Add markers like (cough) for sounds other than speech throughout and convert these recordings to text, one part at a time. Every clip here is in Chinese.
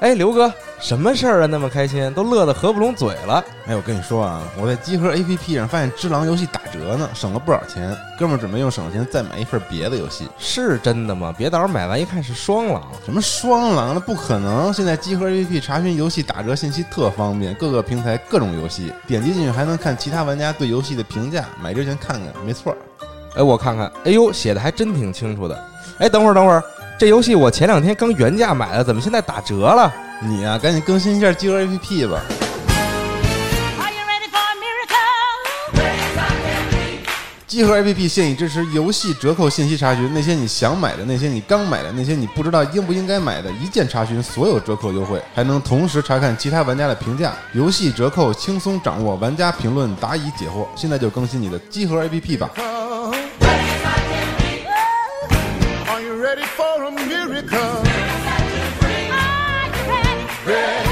哎，刘哥，什么事儿啊？那么开心，都乐得合不拢嘴了。哎，我跟你说啊，我在集合 APP 上发现《只狼》游戏打折呢，省了不少钱。哥们儿准备用省的钱再买一份别的游戏，是真的吗？别到时候买完一看是双狼。什么双狼？那不可能！现在集合 APP 查询游戏打折信息特方便，各个平台各种游戏，点击进去还能看其他玩家对游戏的评价，买之前看看，没错。哎，我看看，哎呦，写的还真挺清楚的。哎，等会儿，等会儿。这游戏我前两天刚原价买的，怎么现在打折了？你呀，赶紧更新一下集合 APP 吧。集合 APP 现已支持游戏折扣信息查询，那些你想买的，那些你刚买的，那些你不知道应不应该买的，一键查询所有折扣优惠，还能同时查看其他玩家的评价，游戏折扣轻松掌握，玩家评论答疑解惑。现在就更新你的集合 APP 吧。ready for a miracle? Are you ready? Ready.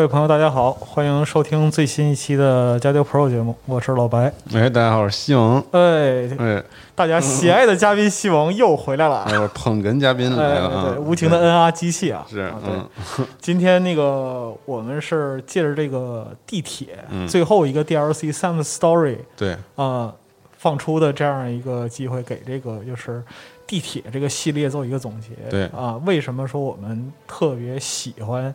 各位朋友，大家好，欢迎收听最新一期的《加丢 Pro》节目，我是老白。哎，大家好，我是西蒙。哎，哎，大家喜爱的嘉宾西蒙又回来了。哎，我捧哏嘉宾来了对，无情的 NR 机器啊。是，对。今天那个我们是借着这个地铁最后一个 DLC《Sam Story》对啊放出的这样一个机会，给这个就是地铁这个系列做一个总结。对啊，为什么说我们特别喜欢？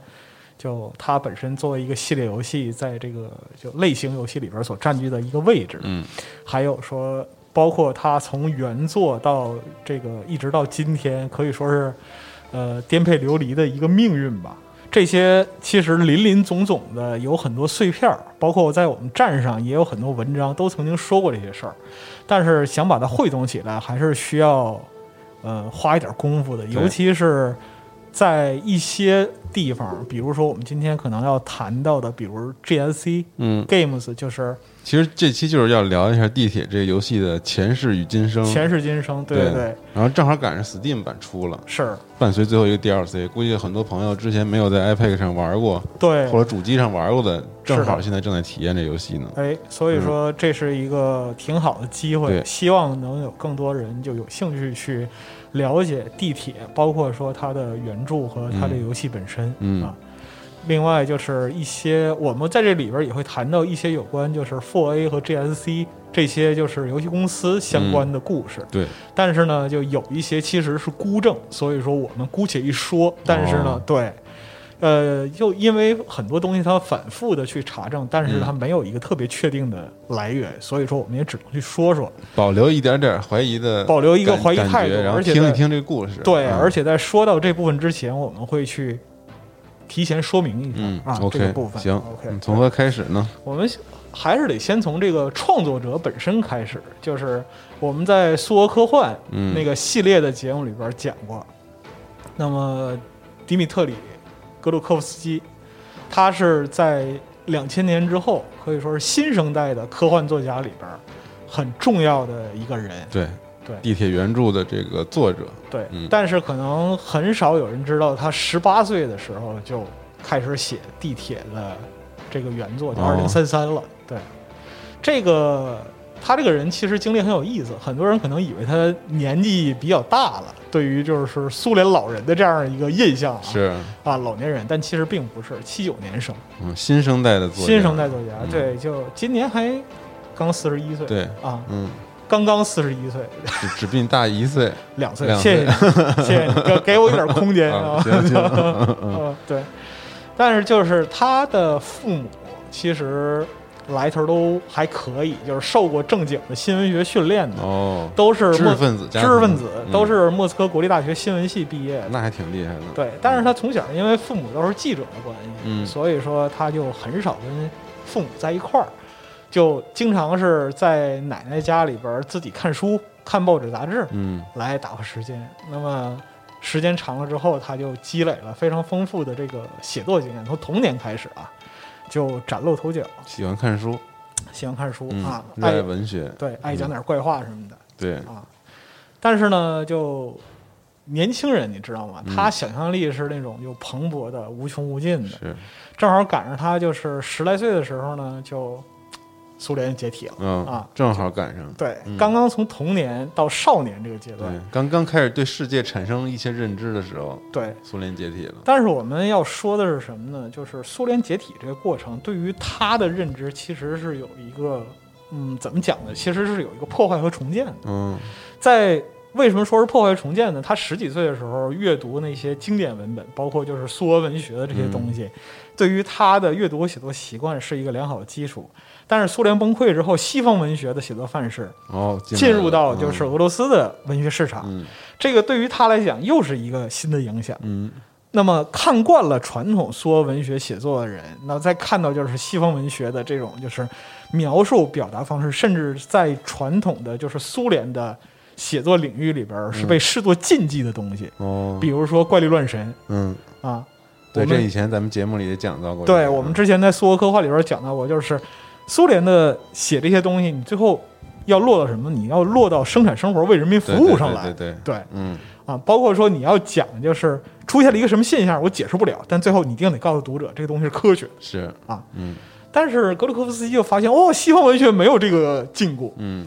就它本身作为一个系列游戏，在这个就类型游戏里边所占据的一个位置，嗯，还有说，包括它从原作到这个一直到今天，可以说是呃颠沛流离的一个命运吧。这些其实林林总总的有很多碎片儿，包括在我们站上也有很多文章都曾经说过这些事儿，但是想把它汇总起来，还是需要呃花一点功夫的，尤其是。在一些地方，比如说我们今天可能要谈到的，比如 GSC，嗯，Games 就是，其实这期就是要聊一下地铁这个游戏的前世与今生，前世今生，对对。对。然后正好赶上 Steam 版出了，是。伴随最后一个 DLC，估计很多朋友之前没有在 iPad 上玩过，对，或者主机上玩过的，正好现在正在体验这游戏呢。哎，所以说这是一个挺好的机会，希望能有更多人就有兴趣去。了解地铁，包括说它的原著和它的游戏本身啊。另外就是一些我们在这里边也会谈到一些有关就是 Four A 和 GSC 这些就是游戏公司相关的故事。对。但是呢，就有一些其实是孤证，所以说我们姑且一说。但是呢，对。呃，又因为很多东西它反复的去查证，但是它没有一个特别确定的来源，所以说我们也只能去说说，保留一点点怀疑的，保留一个怀疑态度，而且听一听这个故事。对，而且在说到这部分之前，我们会去提前说明一下啊，这个部分。行，OK，从何开始呢？我们还是得先从这个创作者本身开始，就是我们在苏俄科幻那个系列的节目里边讲过，那么迪米特里。格鲁科夫斯基，他是在两千年之后，可以说是新生代的科幻作家里边很重要的一个人。对对，地铁原著的这个作者。对，但是可能很少有人知道，他十八岁的时候就开始写地铁的这个原作，就二零三三了。对，这个。他这个人其实经历很有意思，很多人可能以为他年纪比较大了，对于就是苏联老人的这样一个印象啊，是。啊老年人，但其实并不是，七九年生，嗯，新生代的作新生代作家，对，就今年还刚四十一岁，对啊，嗯，刚刚四十一岁，只只比你大一岁。(laughs) 两岁，谢谢谢谢你，给给我一点空间啊，(laughs) 行行，(laughs) 对，但是就是他的父母其实。来头都还可以，就是受过正经的新闻学训练的，哦，都是知识分子，知识分子，嗯都是莫斯科国立大学新闻系毕业的。那还挺厉害的。对，但是他从小因为父母都是记者的关系，嗯所以说他就很少跟父母在一块儿，就经常是在奶奶家里边儿自己看书、看报纸、杂志嗯来打发时间。那么时间长了之后，他就积累了非常丰富的这个写作经验，从童年开始啊，就崭露头角，喜欢看书，喜欢看书、嗯啊，，热爱爱文学，对爱讲点怪话什么的。对，啊。但是呢，就年轻人你知道吗？嗯他想象力是那种又蓬勃的、无穷无尽的。是，正好赶上他就是十来岁的时候呢，就苏联解体了。嗯啊正好赶上。对，嗯刚刚从童年到少年这个阶对段。，刚刚开始对世界产生一些认知的时候，对，苏联解体了。但是我们要说的是什么呢？就是苏联解体这个过程，对于他的认知其实是有一个，嗯，怎么讲呢？其实是有一个破坏和重建的。嗯在为什么说是破坏重建呢？他十几岁的时候阅读那些经典文本，包括就是苏俄文学的这些东西，对于他的阅读和写作习惯是一个良好的基础。但是苏联崩溃之后，西方文学的写作范式哦，进入到就是俄罗斯的文学市场，嗯这个对于他来讲又是一个新的影响。嗯那么看惯了传统苏俄文学写作的人，那再看到就是西方文学的这种就是描述表达方式，甚至在传统的就是苏联的写作领域里边儿是被视作禁忌的东西，嗯哦比如说怪力乱神嗯，啊。对，这以前咱们节目里也讲到过。对我们之前在苏俄科幻里边讲到过，就是苏联的写这些东西，你最后要落到什么？你要落到生产生活、为人民服务上来。对对对，对嗯啊，包括说你要讲，就是出现了一个什么现象，我解释不了，但最后你一定得告诉读者，这个东西是科学。是啊，嗯但是格鲁科夫斯基就发现，哦，西方文学没有这个禁锢嗯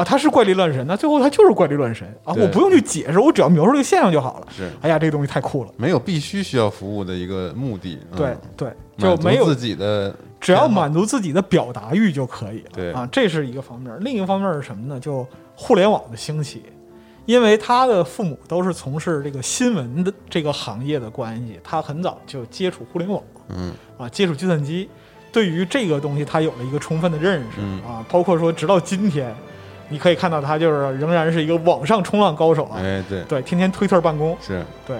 啊，他是怪力乱神，那最后他就是怪力乱神啊，我不用去解释，我只要描述这个现象就好了。是哎呀，这个东西太酷了。没有必须需要服务的一个目的。嗯对对，就没有自己的只要满足自己的表达欲就可以了。对啊，这是一个方面。另一个方面是什么呢？就互联网的兴起，因为他的父母都是从事这个新闻的这个行业的关系，他很早就接触互联网嗯啊，接触计算机，对于这个东西他有了一个充分的认识、嗯啊，包括说直到今天，你可以看到他就是仍然是一个网上冲浪高手啊，哎对。对，天天推特办公，是。对，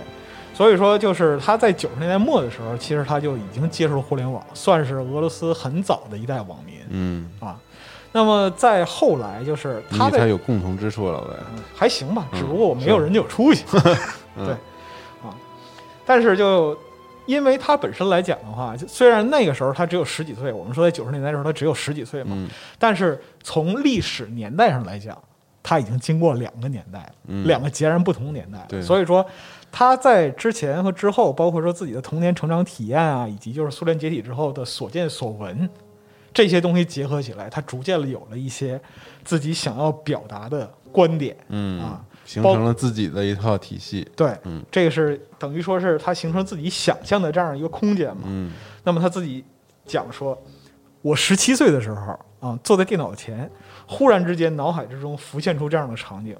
所以说就是他在九十年代末的时候，其实他就已经接触了互联网，算是俄罗斯很早的一代网民。嗯，啊。那么再后来，就是他他在有共同之处了呗。嗯还行吧，嗯只不过我没有人家有出息，(laughs) 嗯。对啊。但是就因为他本身来讲的话，虽然那个时候他只有十几岁，我们说在九十年代的时候他只有十几岁嘛，嗯。但是从历史年代上来讲，他已经经过两个年代了，嗯。两个截然不同的年代所以说他在之前和之后，包括说自己的童年成长体验啊，以及就是苏联解体之后的所见所闻，这些东西结合起来，他逐渐的有了一些自己想要表达的观点。嗯。啊，形成了自己的一套体系。对，嗯这个是等于说是他形成自己想象的这样一个空间嘛。嗯那么他自己讲说，我十七岁的时候啊，坐在电脑前，忽然之间脑海之中浮现出这样的场景，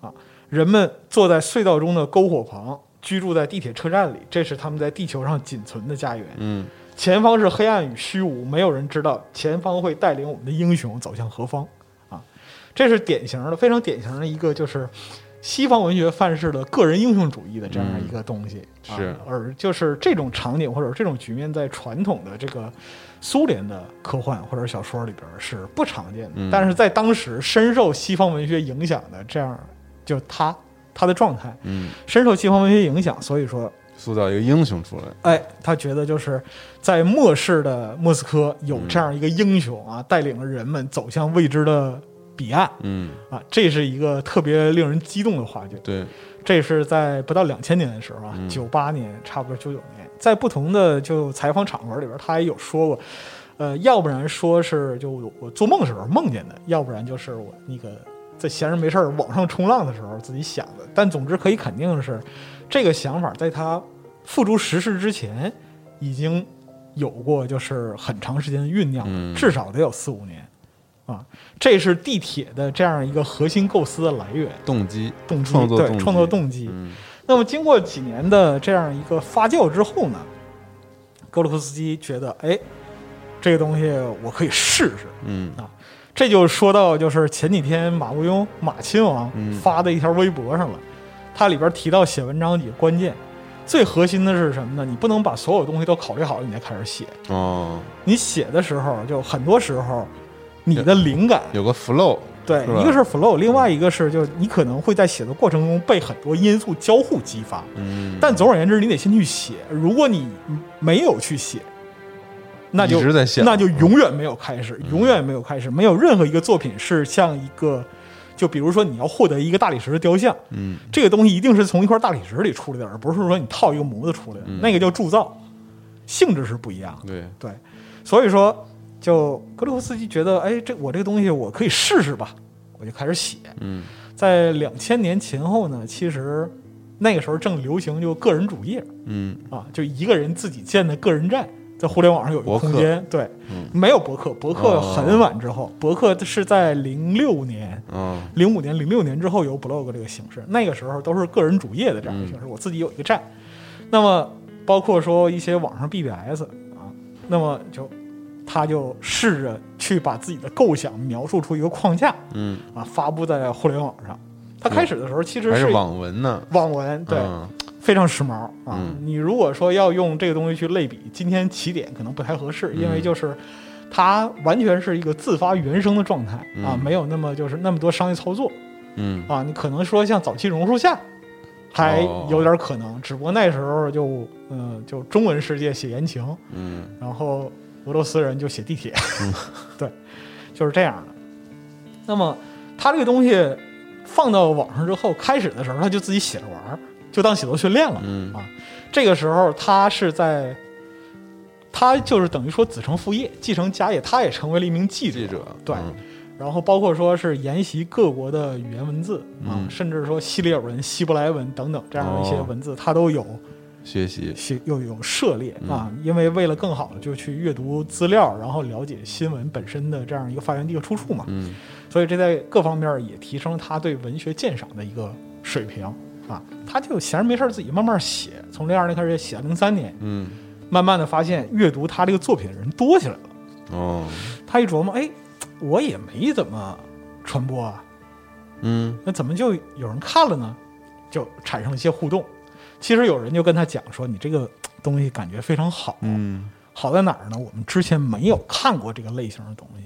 啊，人们坐在隧道中的篝火旁，居住在地铁车站里，这是他们在地球上仅存的家园。嗯前方是黑暗与虚无，没有人知道前方会带领我们的英雄走向何方啊！这是典型的，非常典型的一个就是西方文学范式的个人英雄主义的这样一个东西。嗯是啊，而就是这种场景或者这种局面，在传统的这个苏联的科幻或者小说里边是不常见的，嗯但是在当时深受西方文学影响的这样，就他他的状态嗯，深受西方文学影响，所以说塑造一个英雄出来。哎，他觉得就是在末世的莫斯科有这样一个英雄啊，带领着人们走向未知的彼岸嗯，啊，这是一个特别令人激动的画卷。对，这是在不到两千年的时候啊，嗯九八、年，差不多九九年，在不同的就采访场合里边，他也有说过，呃，要不然说是就我做梦的时候梦见的，要不然就是我那个在闲着没事儿网上冲浪的时候自己想的。但总之可以肯定的是，这个想法在他付诸实施之前，已经有过就是很长时间的酝酿，嗯至少得有四五年。啊，这是地铁的这样一个核心构思的来源，动机，动机创作动机对创作动机。嗯那么经过几年的这样一个发酵之后呢，格鲁克斯基觉得，哎，这个东西我可以试试。嗯啊这就说到就是前几天马伯庸马亲王嗯发的一条微博上了，它里边提到写文章几个关键，最核心的是什么呢？你不能把所有东西都考虑好了你再开始写，哦，你写的时候就很多时候你的灵感有个 flow，对，一个是 flow，另外一个是就你可能会在写的过程中被很多因素交互激发，嗯，但总而言之，你得先去写。如果你没有去写，那就那就永远没有开始，永远没有开始。没有任何一个作品是像一个，就比如说你要获得一个大理石的雕像，嗯这个东西一定是从一块大理石里出来的，而不是说你套一个模子出来的，嗯那个叫铸造，性质是不一样的。对，对，所以说，就格里夫斯基觉得，哎，这我这个东西我可以试试吧，我就开始写。嗯在两千年前后呢，其实那个时候正流行就个人主页嗯啊，就一个人自己建的个人站，在互联网上有一个空间。对，嗯没有博客，博客哦很晚之后，博客是在零六年。哦零五年、零六年之后有 blog 这个形式，那个时候都是个人主页的这样的形式。我自己有一个站，那么包括说一些网上 BBS 啊，那么就他就试着去把自己的构想描述出一个框架嗯，啊，发布在互联网上。他开始的时候其实是是网文呢，网文，对，嗯。非常时髦啊。嗯。你如果说要用这个东西去类比，今天起点可能不太合适，因为嗯就是它完全是一个自发原生的状态啊，嗯。没有那么就是那么多商业操作。嗯。啊，你可能说像早期榕树下，还哦。有点可能，只不过那时候就嗯、就中文世界写言情，嗯。然后俄罗斯人就写地铁，(laughs) 对，就是这样。的。那么他这个东西放到网上之后，开始的时候他就自己写着玩儿，就当写作训练了。嗯。啊，这个时候他是在，他就是等于说子承父业，继承家业，他也成为了一名记者。记者对，嗯。然后包括说是研习各国的语言文字啊，嗯。甚至说西里尔文、希伯来文等等这样的一些哦。文字，他都有学习，学又有涉猎嗯啊。因为为了更好的就去阅读资料，然后了解新闻本身的这样一个发源地和出处嘛，嗯所以这在各方面也提升了他对文学鉴赏的一个水平啊。他就闲着没事儿自己慢慢写，从零二年开始写到零三年，嗯慢慢的发现阅读他这个作品的人多起来了。哦他一琢磨，哎，我也没怎么传播啊，嗯那怎么就有人看了呢？就产生了一些互动。其实有人就跟他讲说，你这个 (tsk) 东西感觉非常好，嗯好在哪儿呢？我们之前没有看过这个类型的东西，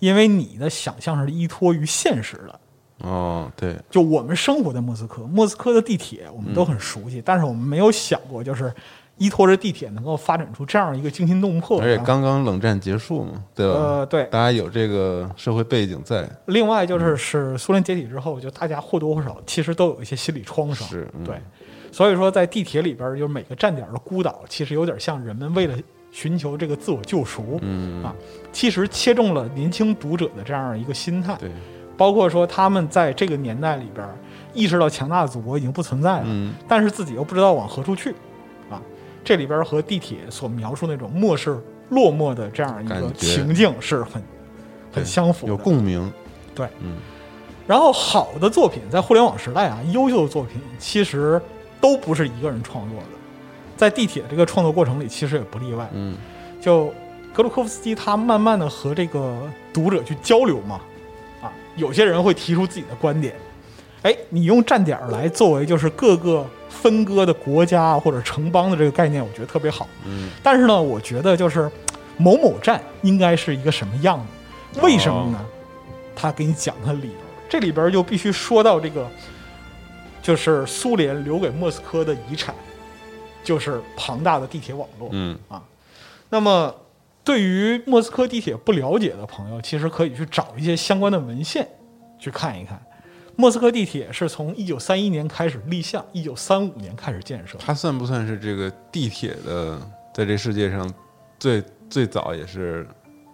因为你的想象是依托于现实的。哦对，就我们生活在莫斯科，莫斯科的地铁我们都很熟悉，但是我们没有想过，就是依托着地铁能够发展出这样一个惊心动魄。而且刚刚冷战结束嘛，对吧？呃对，大家有这个社会背景在，另外就是是苏联解体之后，就大家或多或少其实都有一些心理创伤。是嗯对，所以说在地铁里边儿，就是每个站点的孤岛，其实有点像人们为了寻求这个自我救赎，嗯。啊其实切中了年轻读者的这样一个心态。对，包括说他们在这个年代里边儿意识到强大的祖国已经不存在了，嗯。但是自己又不知道往何处去，啊，这里边儿和地铁所描述那种末世落寞的这样一个情境是很很相符的，有共鸣，对，嗯。然后好的作品在互联网时代啊，优秀的作品其实都不是一个人创作的，在地铁这个创作过程里，其实也不例外。嗯就格鲁科夫斯基他慢慢的和这个读者去交流嘛，啊，有些人会提出自己的观点，哎，你用站点儿来作为就是各个分割的国家或者城邦的这个概念，我觉得特别好。嗯但是呢，我觉得就是某某站应该是一个什么样子？为什么呢？他给你讲他理由，这里边就必须说到这个，就是苏联留给莫斯科的遗产，就是庞大的地铁网络。嗯啊那么，对于莫斯科地铁不了解的朋友，其实可以去找一些相关的文献去看一看。莫斯科地铁是从一九三一年开始立项，一九三五年开始建设。它算不算是这个地铁的在这世界上最最早也是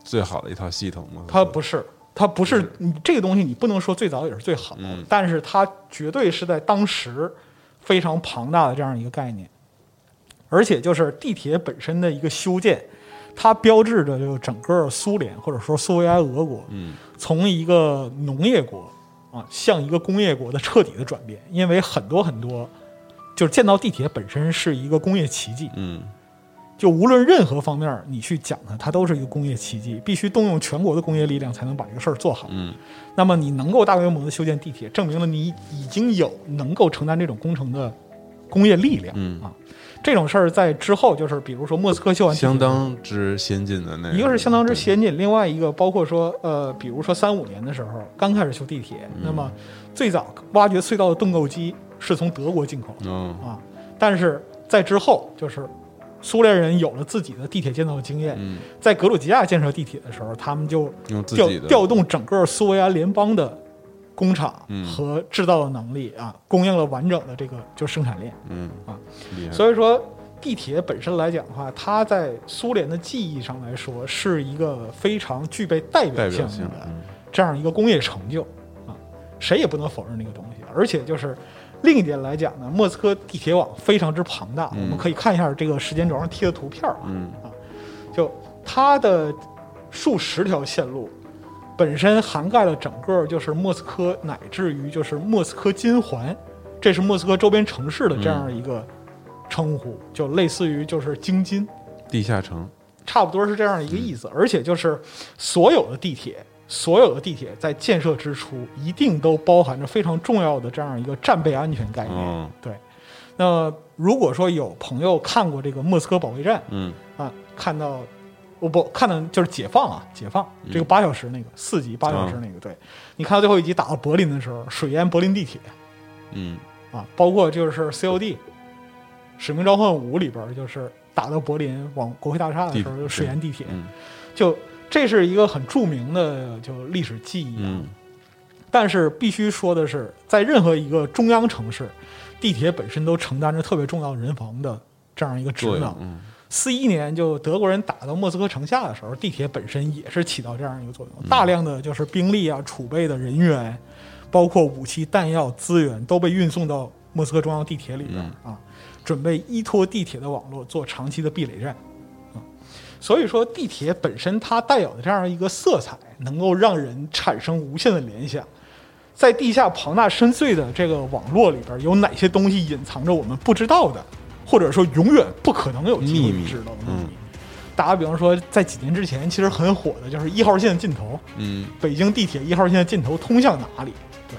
最好的一套系统吗？它不是，它不是你这个东西，你不能说最早也是最好的，嗯。但是它绝对是在当时非常庞大的这样一个概念。而且就是地铁本身的一个修建，它标志着就整个苏联或者说苏维埃俄国，嗯从一个农业国啊向一个工业国的彻底的转变，因为很多很多就是建造地铁本身是一个工业奇迹，嗯就无论任何方面你去讲它，它都是一个工业奇迹，必须动用全国的工业力量才能把这个事儿做好。嗯。那么你能够大规模的修建地铁，证明了你已经有能够承担这种工程的工业力量。嗯。啊，这种事儿在之后就是，比如说莫斯科修完相当之先进的那一个是相当之先进，另外一个包括说，呃，比如说三五年的时候刚开始修地铁，嗯。那么最早挖掘隧道的盾构机是从德国进口的嗯啊，但是在之后就是苏联人有了自己的地铁建造经验，嗯，在格鲁吉亚建设地铁的时候，他们就调调动整个苏维埃联邦的工厂嗯和制造的能力啊，供应了完整的这个就生产链。嗯啊，所以说，地铁本身来讲的话，它在苏联的记忆上来说，是一个非常具备代表性性的，嗯这样一个工业成就啊，谁也不能否认这个东西。而且就是另一点来讲呢，莫斯科地铁网非常之庞大，嗯我们可以看一下这个时间轴上贴的图片啊，嗯就它的数十条线路。本身涵盖了整个就是莫斯科，乃至于就是莫斯科金环，这是莫斯科周边城市的这样一个称呼，就类似于就是京津，地下城，差不多是这样一个意思。而且就是所有的地铁，所有的地铁在建设之初一定都包含着非常重要的这样一个战备安全概念。嗯。对，那如果说有朋友看过这个莫斯科保卫战嗯。啊，看到我不看到就是解放啊，解放这个八小时那个四集八小时那个，对。你看到最后一集打到柏林的时候，水淹柏林地铁。嗯。啊，包括就是 COD《使命召唤五》里边就是打到柏林往国会大厦的时候，就水淹地铁，嗯。就这是一个很著名的就历史记忆啊。嗯但是必须说的是，在任何一个中央城市，地铁本身都承担着特别重要人防的这样一个职能。嗯四一年，就德国人打到莫斯科城下的时候，地铁本身也是起到这样一个作用，大量的就是兵力啊、储备的人员，包括武器、弹药、资源都被运送到莫斯科中央地铁里边、啊，准备依托地铁的网络做长期的壁垒战啊。所以说，地铁本身它带有的这样一个色彩，能够让人产生无限的联想。在地下庞大深邃的这个网络里边，有哪些东西隐藏着我们不知道的，或者说永远不可能有机会秘密知道的秘嗯密？打个比方说，在几年之前，其实很火的就是一号线的尽头，嗯北京地铁一号线的尽头通向哪里？对，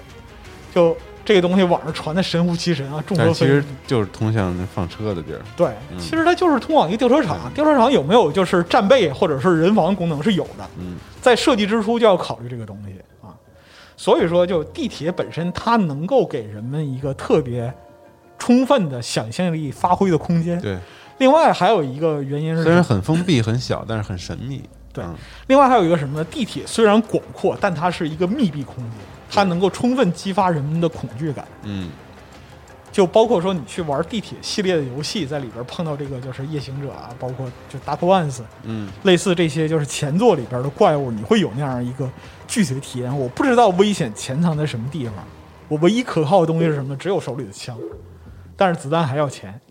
就这个东西网上传的神乎其神啊，众说纷纭其实。就是通向那放车的地儿，对，嗯其实它就是通往一个吊车厂。吊车厂有没有就是战备或者是人防功能是有的，嗯在设计之初就要考虑这个东西啊。所以说，就地铁本身，它能够给人们一个特别充分的想象力发挥的空间。对，另外还有一个原因是虽然很封闭很小，但是很神秘，对嗯另外还有一个什么呢？地铁虽然广阔，但它是一个密闭空间，它能够充分激发人们的恐惧感。嗯就包括说你去玩地铁系列的游戏，在里边碰到这个就是夜行者啊，包括就 Dark Ones，嗯类似这些就是前作里边的怪物，你会有那样一个具体的体验。我不知道危险潜藏在什么地方，我唯一可靠的东西是什么？只有手里的枪，但是子弹还要钱。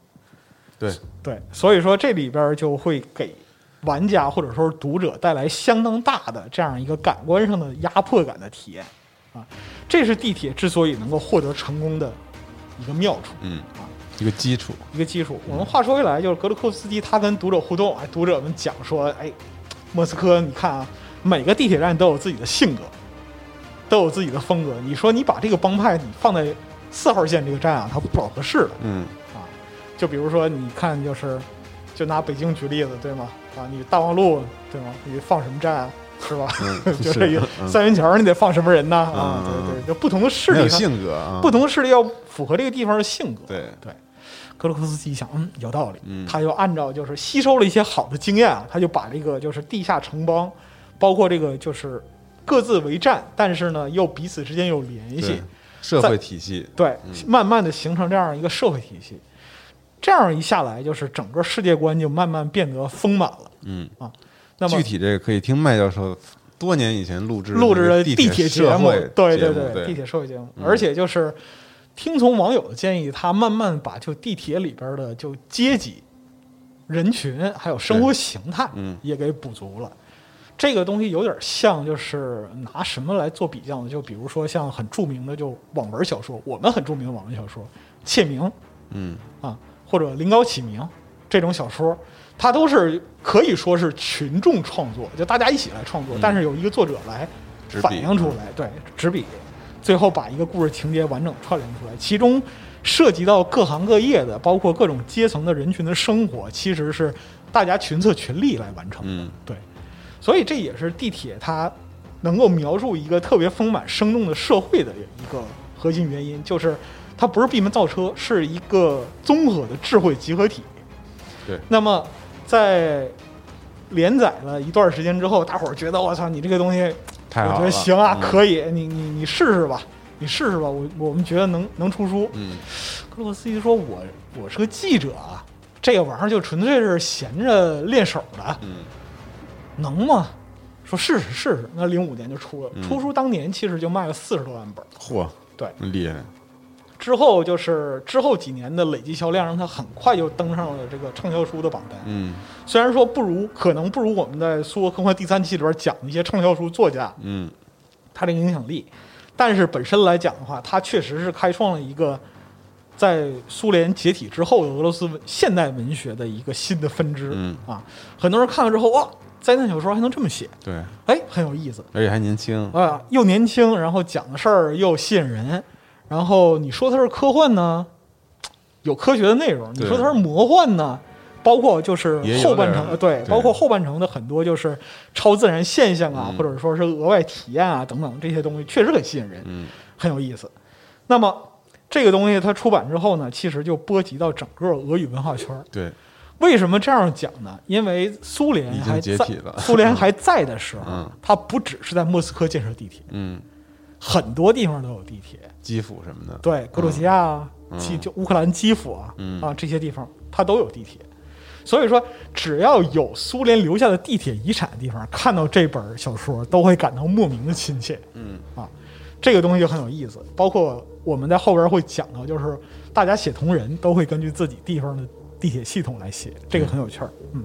对，对，所以说这里边就会给玩家或者说是读者带来相当大的这样一个感官上的压迫感的体验啊。这是地铁之所以能够获得成功的一个妙处。嗯啊一个基础，一个基础。我们话说回来，就是格鲁克夫斯基他跟读者互动，哎，读者们讲说，哎，莫斯科，你看啊，每个地铁站都有自己的性格，都有自己的风格。你说你把这个帮派你放在四号线这个站啊，它不老合适了嗯啊。就比如说，你看，就是就拿北京举例子，对吗？啊，你大望路对吗？你放什么站啊？是吧？嗯 (laughs) 就是这个嗯三元桥，你得放什么人呢？啊，对对，就不同的势力，性格啊，不同的势力要符合这个地方的性格。对，对，格鲁克斯基想，嗯，有道理，嗯他就按照就是吸收了一些好的经验啊，他就把这个就是地下城邦，包括这个就是各自为战，但是呢又彼此之间有联系，社会体系，对，慢慢的形成这样一个社会体系。这样一下来，就是整个世界观就慢慢变得丰满了。嗯，那么具体这个可以听麦教授多年以前录制录制的地地铁节目对节对目对，地铁社会节目，嗯。而且就是听从网友的建议，他慢慢把就地铁里边的就阶级、人群还有生活形态嗯。也给补足了。这个东西有点像，就是拿什么来做比较呢？就比如说像很著名的就网文小说，我们很著名的网文小说《窃明》嗯。啊，或者《临高启明》这种小说，它都是可以说是群众创作，就大家一起来创作，但是有一个作者来反映出来，对，执笔，最后把一个故事情节完整串联出来，其中涉及到各行各业的，包括各种阶层的人群的生活，其实是大家群策群力来完成的。嗯。对，所以这也是地铁它能够描述一个特别丰满生动的社会的一个核心原因，就是它不是闭门造车，是一个综合的智慧集合体。对。那么在连载了一段时间之后，大伙儿觉得我操，你这个东西我觉太好了，得行啊，嗯。可以，你你你试试吧，你试试吧，我我们觉得能能出书。嗯。克洛斯基说我我是个记者啊，这个玩意儿就纯粹是闲着练手的，嗯。能吗？说试试试试，那零五年就出了，嗯。出书当年其实就卖了四十多万本，嚯，对，厉害，之后就是之后几年的累计销量，让它很快就登上了这个畅销书的榜单。嗯。虽然说不如，可能不如我们在《苏俄科幻》第三期里边讲的一些畅销书作家，嗯。它的影响力，但是本身来讲的话，他确实是开创了一个在苏联解体之后的俄罗斯文现代文学的一个新的分支。嗯。啊，很多人看了之后，哇，灾难小说还能这么写，对，哎，很有意思。而且还年轻，啊，又年轻，然后讲的事儿又吸引人，然后你说它是科幻呢，有科学的内容；你说它是魔幻呢。包括就是后半程，对，包括后半程的很多就是超自然现象啊，嗯或者说是额外体验啊等等这些东西，确实很吸引人。嗯很有意思。那么这个东西它出版之后呢，其实就波及到整个俄语文化圈。对，为什么这样讲呢？因为苏联还在苏联还在的时候 (laughs) 嗯，它不只是在莫斯科建设地铁，嗯，很多地方都有地铁。基辅什么的，对，格鲁吉亚啊，嗯基就乌克兰基辅啊，嗯啊这些地方它都有地铁。所以说，只要有苏联留下的地铁遗产的地方，看到这本小说都会感到莫名的亲切。嗯啊，这个东西就很有意思。包括我们在后边会讲到，就是大家写同人都会根据自己地方的地铁系统来写，这个很有趣儿。嗯。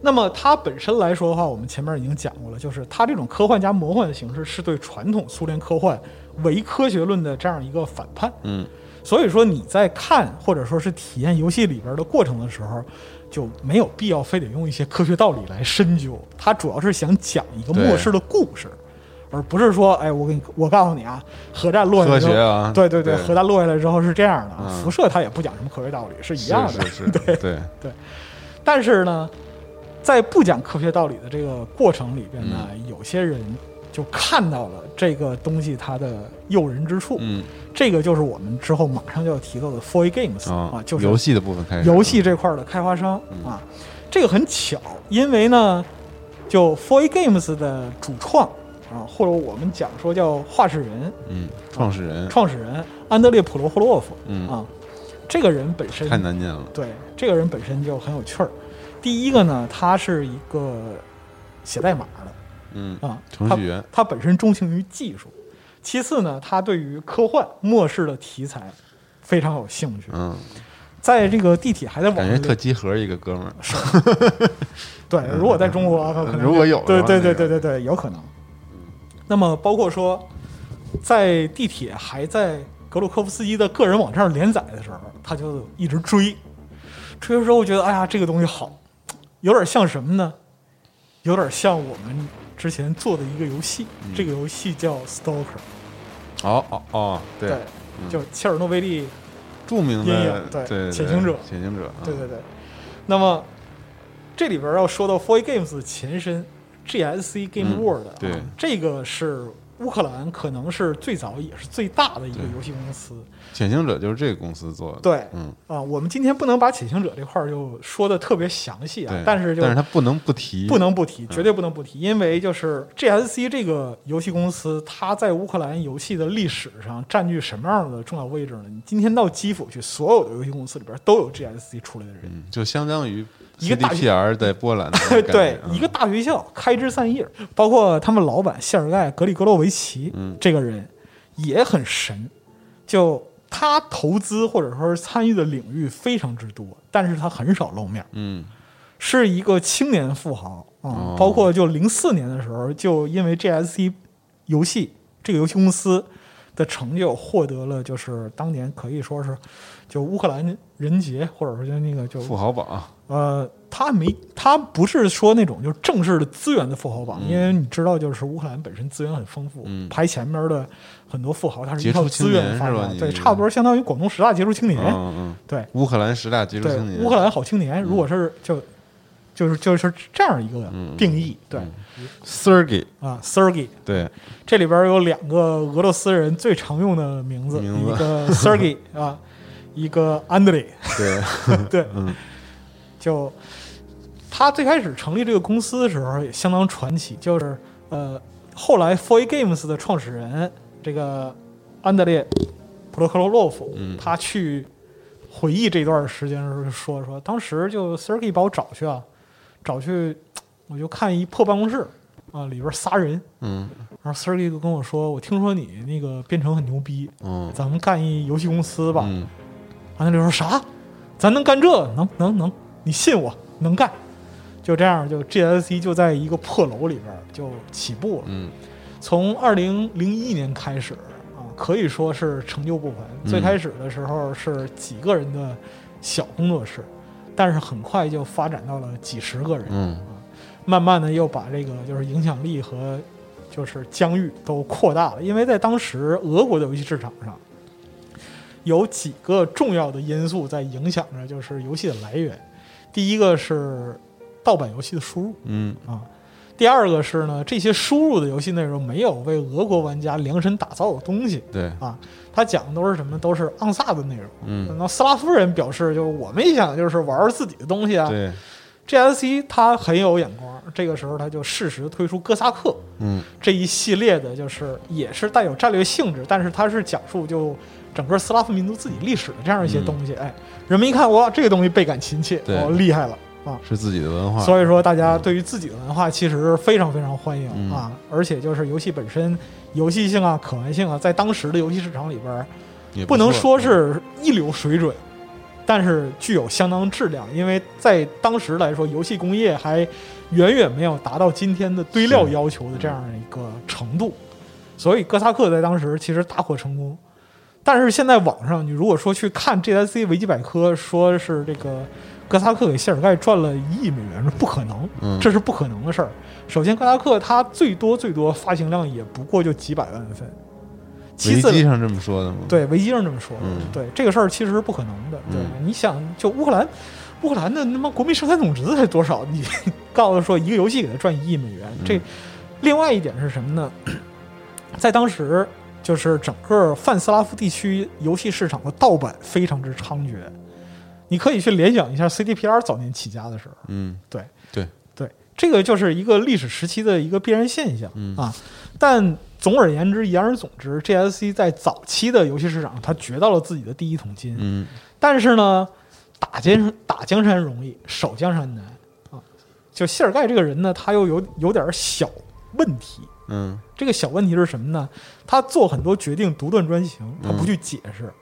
那么它本身来说的话，我们前面已经讲过了，就是它这种科幻加魔幻的形式是对传统苏联科幻唯科学论的这样一个反叛。嗯所以说你在看或者说是体验游戏里边的过程的时候，就没有必要非得用一些科学道理来深究。它主要是想讲一个末世的故事，而不是说，哎，我给你，我告诉你啊，核战落下来科之后，对对对，对核弹落下来之后是这样的辐射它也不讲什么科学道理，是一样的。是是是，(laughs) 对，但是呢，在不讲科学道理的这个过程里边呢，嗯有些人就看到了这个东西它的诱人之处。嗯这个就是我们之后马上就要提到的 f o r Games 啊啊，，就是游戏的部分开始，游戏这块儿的开发商嗯啊。这个很巧，因为呢，就 f o r Games 的主创啊，或者我们讲说叫画事人、嗯，创始人，创始人安德烈普罗霍洛夫嗯，啊，这个人本身太难念了，对，这个人本身就很有趣儿。第一个呢，他是一个写代码的嗯，啊，程序员，他本身钟情于技术。其次呢，他对于科幻末世的题材非常有兴趣。嗯，在这个地铁还在网感觉上特集合一个哥们儿，(laughs) 对，如果在中国啊，可能 (laughs) 如果有对对对对对对，有可能。那么包括说，在地铁还在格鲁科夫斯基的个人网站上连载的时候，他就一直追，追的时候我觉得，哎呀，这个东西好，有点像什么呢？有点像我们之前做的一个游戏，嗯。这个游戏叫 Stalker，哦哦哦，对，嗯。就切尔诺贝利著名阴的影对对潜行者。潜行者，啊对对对。那么这里边要说到 Four Games 的前身 GSC Game 嗯 World，、啊对。这个是乌克兰可能是最早也是最大的一个游戏公司。潜行者就是这个公司做的，对嗯，啊，我们今天不能把潜行者这块儿就说的特别详细啊，，但是就但是他不能不提，不能不提，绝对不能不提，因为就是 GSC 这个游戏公司，它在乌克兰游戏的历史上占据什么样的重要位置呢？你今天到基辅去，所有的游戏公司里边都有 GSC 出来的人。嗯，就相当于一个大 CDPR 在波兰 (laughs) 对，嗯。一个大学校开枝散叶，包括他们老板谢尔盖·格里格洛维奇，嗯。这个人也很神，就他投资或者说是参与的领域非常之多，但是他很少露面，嗯。是一个青年富豪啊、哦。包括就零四年的时候，就因为 GSC 游戏这个游戏公司的成就获得了就是当年可以说是就乌克兰人杰，或者说就那个就富豪榜，呃，他没，他不是说那种就是正式的资源的富豪榜，嗯因为你知道，就是乌克兰本身资源很丰富，嗯排前面的很多富豪，他是靠资源发展，对，差不多相当于广东十大杰出青年，嗯嗯，对。乌克兰十大杰出青，年，乌克兰好青年，如果是就就是就是这样一个嗯定义，对 Sergey，啊，Sergey，对，这里边有两个俄罗斯人最常用的名字，名字一个 Sergey (laughs) 啊，一个 Andrei，对，(laughs) 对，嗯。就他最开始成立这个公司的时候也相当传奇，就是呃，后来 4A Games 的创始人这个安德烈普罗克罗洛夫，嗯。他去回忆这段时间的时候说说，当时就 Sergey 把我找去啊，找去，我就看一破办公室啊，里边仨人，嗯。然后 Sergey 就跟我说，我听说你那个编程很牛逼，嗯咱们干一游戏公司吧。嗯安德烈说啥？咱能干这？能能能？你信我能干？就这样，就 GSC 就在一个破楼里边就起步了。嗯从二零零一年开始啊，可以说是成就不凡。嗯最开始的时候是几个人的小工作室，但是很快就发展到了几十个人，嗯慢慢的又把这个就是影响力和就是疆域都扩大了。因为在当时俄国的游戏市场上，有几个重要的因素在影响着就是游戏的来源。第一个是盗版游戏的输入，嗯啊。第二个是呢，这些输入的游戏内容没有为俄国玩家量身打造的东西对，啊，他讲的都是什么？都是昂萨的内容。嗯那斯拉夫人表示，就是我们也想就是玩自己的东西啊。对，GSC 他很有眼光，这个时候他就适时推出哥萨克嗯。这一系列的，就是也是带有战略性质，但是它是讲述就整个斯拉夫民族自己历史的这样一些东西。哎，人们一看哇，这个东西倍感亲切，对。哦，厉害了啊！是自己的文化，所以说，大家对于自己的文化其实非常非常欢迎、嗯。啊，而且就是游戏本身游戏性啊、可玩性啊，在当时的游戏市场里边不能说是一流水准，但是具有相当质量，因为在当时来说，游戏工业还远远没有达到今天的堆料要求的这样的一个程度，所以哥萨克在当时其实大获成功。但是现在网上，你如果说去看 GSC 维基百科，说是这个哥萨克给谢尔盖赚了一亿美元，是不可能，嗯这是不可能的事儿。首先，哥萨克它最多最多发行量也不过就几百万份，其次维基上这么说的吗？，对，维基上这么说的。嗯对，这个事儿其实是不可能的。对，嗯你想，就乌克兰，乌克兰的他妈国民生产总值才多少？你 (laughs) 告诉说一个游戏给他赚一亿美元，这嗯另外一点是什么呢？在当时，就是整个泛斯拉夫地区游戏市场的盗版非常之猖獗。你可以去联想一下 CDPR 早年起家的时候，嗯对对对，这个就是一个历史时期的一个必然现象、嗯啊。但总而言之，言而总之，GSC 在早期的游戏市场，它掘到了自己的第一桶金。嗯但是呢，打江打江山容易，守江山难啊。就谢尔盖这个人呢，他又有有点小问题。嗯这个小问题是什么呢？他做很多决定独断专行，他不嗯去解释。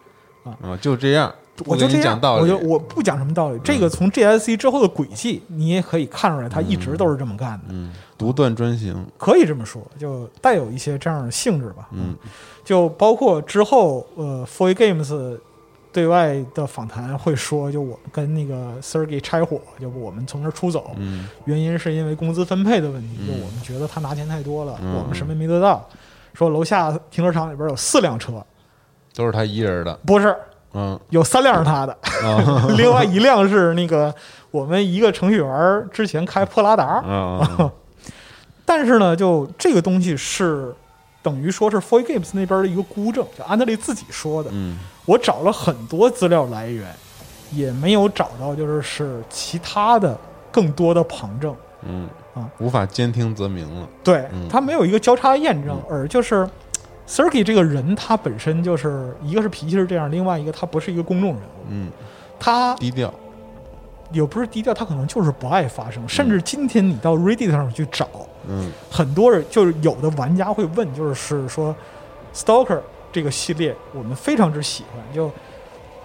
啊，就这样，我就这样，我就我不讲什么道理。这个从 GSC 之后的轨迹，你也可以看出来，他一直都是这么干的。嗯，独断专行，可以这么说，就带有一些这样的性质吧。嗯，就包括之后呃，For Games 对外的访谈会说，就我们跟那个 Sergey 拆伙，就我们从这儿出走，嗯。原因是因为工资分配的问题，嗯。就我们觉得他拿钱太多了，嗯。我们什么也没得到。说楼下停车场里边有四辆车，都是他一人的，不是嗯。有三辆是他的，啊 (laughs) 另外一辆是那个我们一个程序员之前开破拉达，但是呢，就这个东西是等于说是 4A Games 那边的一个孤证，就安德烈自己说的。嗯。我找了很多资料来源，也没有找到就是是其他的更多的旁证。嗯。啊，无法兼听则明了，对嗯。他没有一个交叉验证，而就是 sirky 这个人，他本身就是一个是脾气是这样，另外一个他不是一个公众人物，嗯，他低调，也不是低调，他可能就是不爱发声。甚至今天你到 Reddit 上去找，嗯很多人就是有的玩家会问，就是说 Stalker 这个系列我们非常之喜欢，就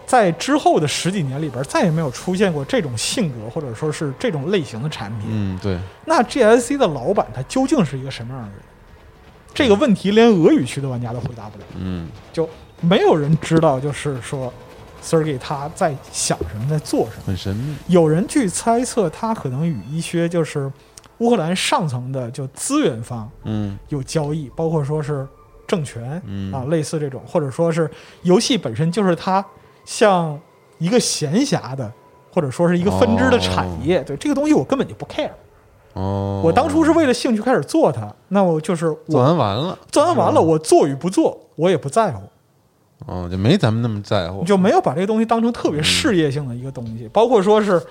在之后的十几年里边再也没有出现过这种性格或者说是这种类型的产品。嗯，对，那 GSC 的老板他究竟是一个什么样的人？这个问题连俄语区的玩家都回答不了，嗯就没有人知道，就是说 Sergey 他在想什么，在做什么。很神秘，有人去猜测，他可能与一些就是乌克兰上层的就资源方嗯有交易，包括说是政权嗯啊，类似这种，或者说是游戏本身就是它像一个闲暇的，或者说是一个分支的产业。对这个东西，我根本就不 care。哦，我当初是为了兴趣开始做它，那我就是做完完了，做完完了，我做与不做，我也不在乎。哦，就没咱们那么在乎，就没有把这个东西当成特别事业性的一个东西。包括说是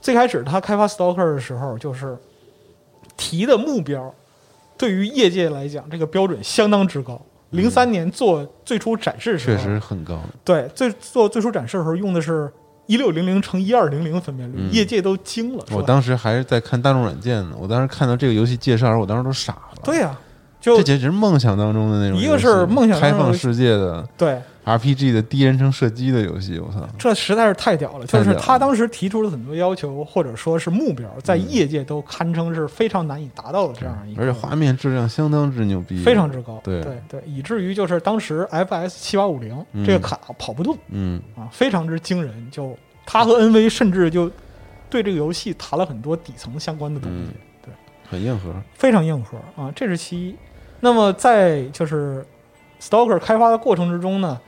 最开始他开发 Stalker 的时候，就是提的目标，对于业界来讲，这个标准相当之高。零三年做最初展示的时候，确实很高，对最做最初展示的时候用的是一六零零乘一二零零分辨率，嗯业界都惊了。我当时还是在看大众软件呢，我当时看到这个游戏介绍的时候，我当时都傻了，对呀、就这简直是梦想当中的那种，一个是梦想开放世界的对，RPG 的第一人称射击的游戏，我操，这实在是太屌了！就是他当时提出了很多要求，或者说是目标，在业界都堪称是非常难以达到的这样一个，而且画面质量相当之牛逼，非常之高，对对对，以至于就是当时 FS 七八五零嗯这个卡跑不动嗯啊，非常之惊人。就他和 NV 甚至就对这个游戏谈了很多底层相关的东西，嗯对，很硬核，非常硬核啊，这是其一。那么在就是 Stalker 开发的过程之中呢，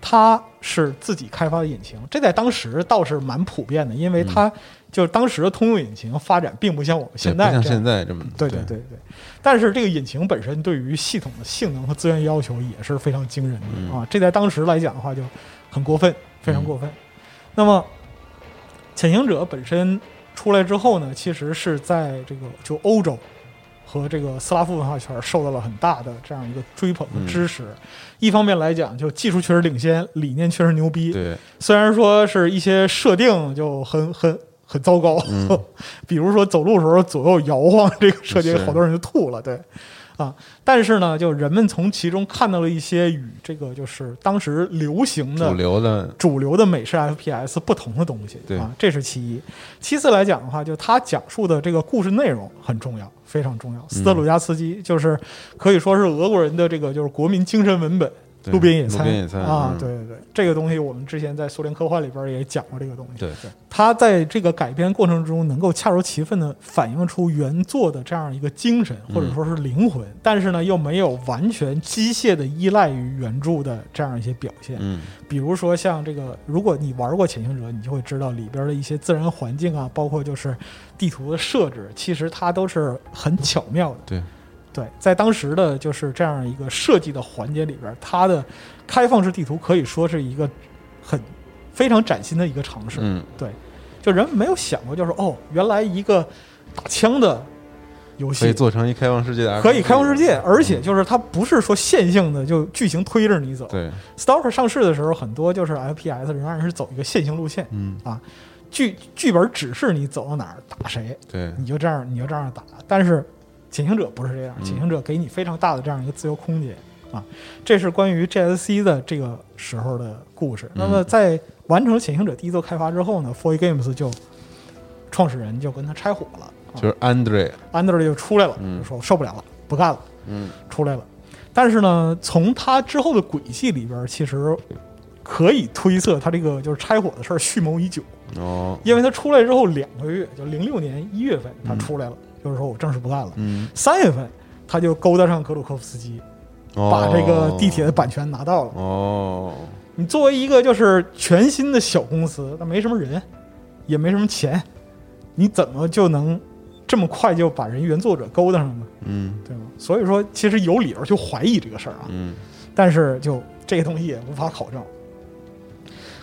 它是自己开发的引擎，这在当时倒是蛮普遍的，因为它就是当时的通用引擎发展并不像我们现在这样。现在这么对对对。对，但是这个引擎本身对于系统的性能和资源要求也是非常惊人的、嗯。啊，这在当时来讲的话就很过分，非常过分。那么，潜行者本身出来之后呢，其实是在这个就欧洲和这个斯拉夫文化圈受到了很大的这样一个追捧和支持。一方面来讲，就技术确实领先，理念确实牛逼，对，虽然说是一些设定就很很很糟糕，嗯。(laughs) 比如说走路的时候左右摇晃这个设计，好多人就吐了，对，啊，但是呢，就人们从其中看到了一些与这个就是当时流行的主流的主流的美式 FPS 不同的东西，对啊，这是其一。其次来讲的话，就他讲述的这个故事内容很重要，非常重要。斯特鲁加茨基就是可以说是俄国人的这个就是国民精神文本。对路边野餐，路边野餐啊，嗯。对对对，这个东西我们之前在苏联科幻里边也讲过这个东西。对。他在这个改编过程中能够恰如其分的反映出原作的这样一个精神或者说是灵魂，但是呢又没有完全机械的依赖于原著的这样一些表现。嗯。比如说像这个，如果你玩过《潜行者》，你就会知道里边的一些自然环境啊，包括就是地图的设置，其实它都是很巧妙的。对对，在当时的就是这样一个设计的环节里边，它的开放式地图可以说是一个很非常崭新的一个尝试。嗯对，就人们没有想过，就是哦，原来一个打枪的游戏可以做成一开放世界的可以开放世界，而且就是它不是说线性的，就剧情推着你走。对，Stalker 上市的时候，很多就是 FPS 仍然是走一个线性路线，嗯啊剧剧本指示你走到哪儿打谁，对，你就这样你就这样打。但是潜行者不是这样，嗯潜行者给你非常大的这样一个自由空间啊。这是关于 GSC 的这个时候的故事。那么在完成潜行者第一座开发之后呢 f o r Games 就创始人就跟他拆伙了，啊就是 Andre Andre 就出来了，嗯就说受不了了，不干了。嗯出来了。但是呢，从他之后的轨迹里边，其实可以推测他这个就是拆伙的事儿蓄谋已久。哦，因为他出来之后两个月，就零六年一月份他出来了，就是说我正式不干了。嗯，三月份他就勾搭上格鲁科夫斯基，哦把这个地铁的版权拿到了。哦，你作为一个就是全新的小公司，那没什么人，也没什么钱，你怎么就能这么快就把人原作者勾搭上呢？嗯对吗？所以说，其实有理由去怀疑这个事儿啊。嗯，但是就这个东西也无法考证。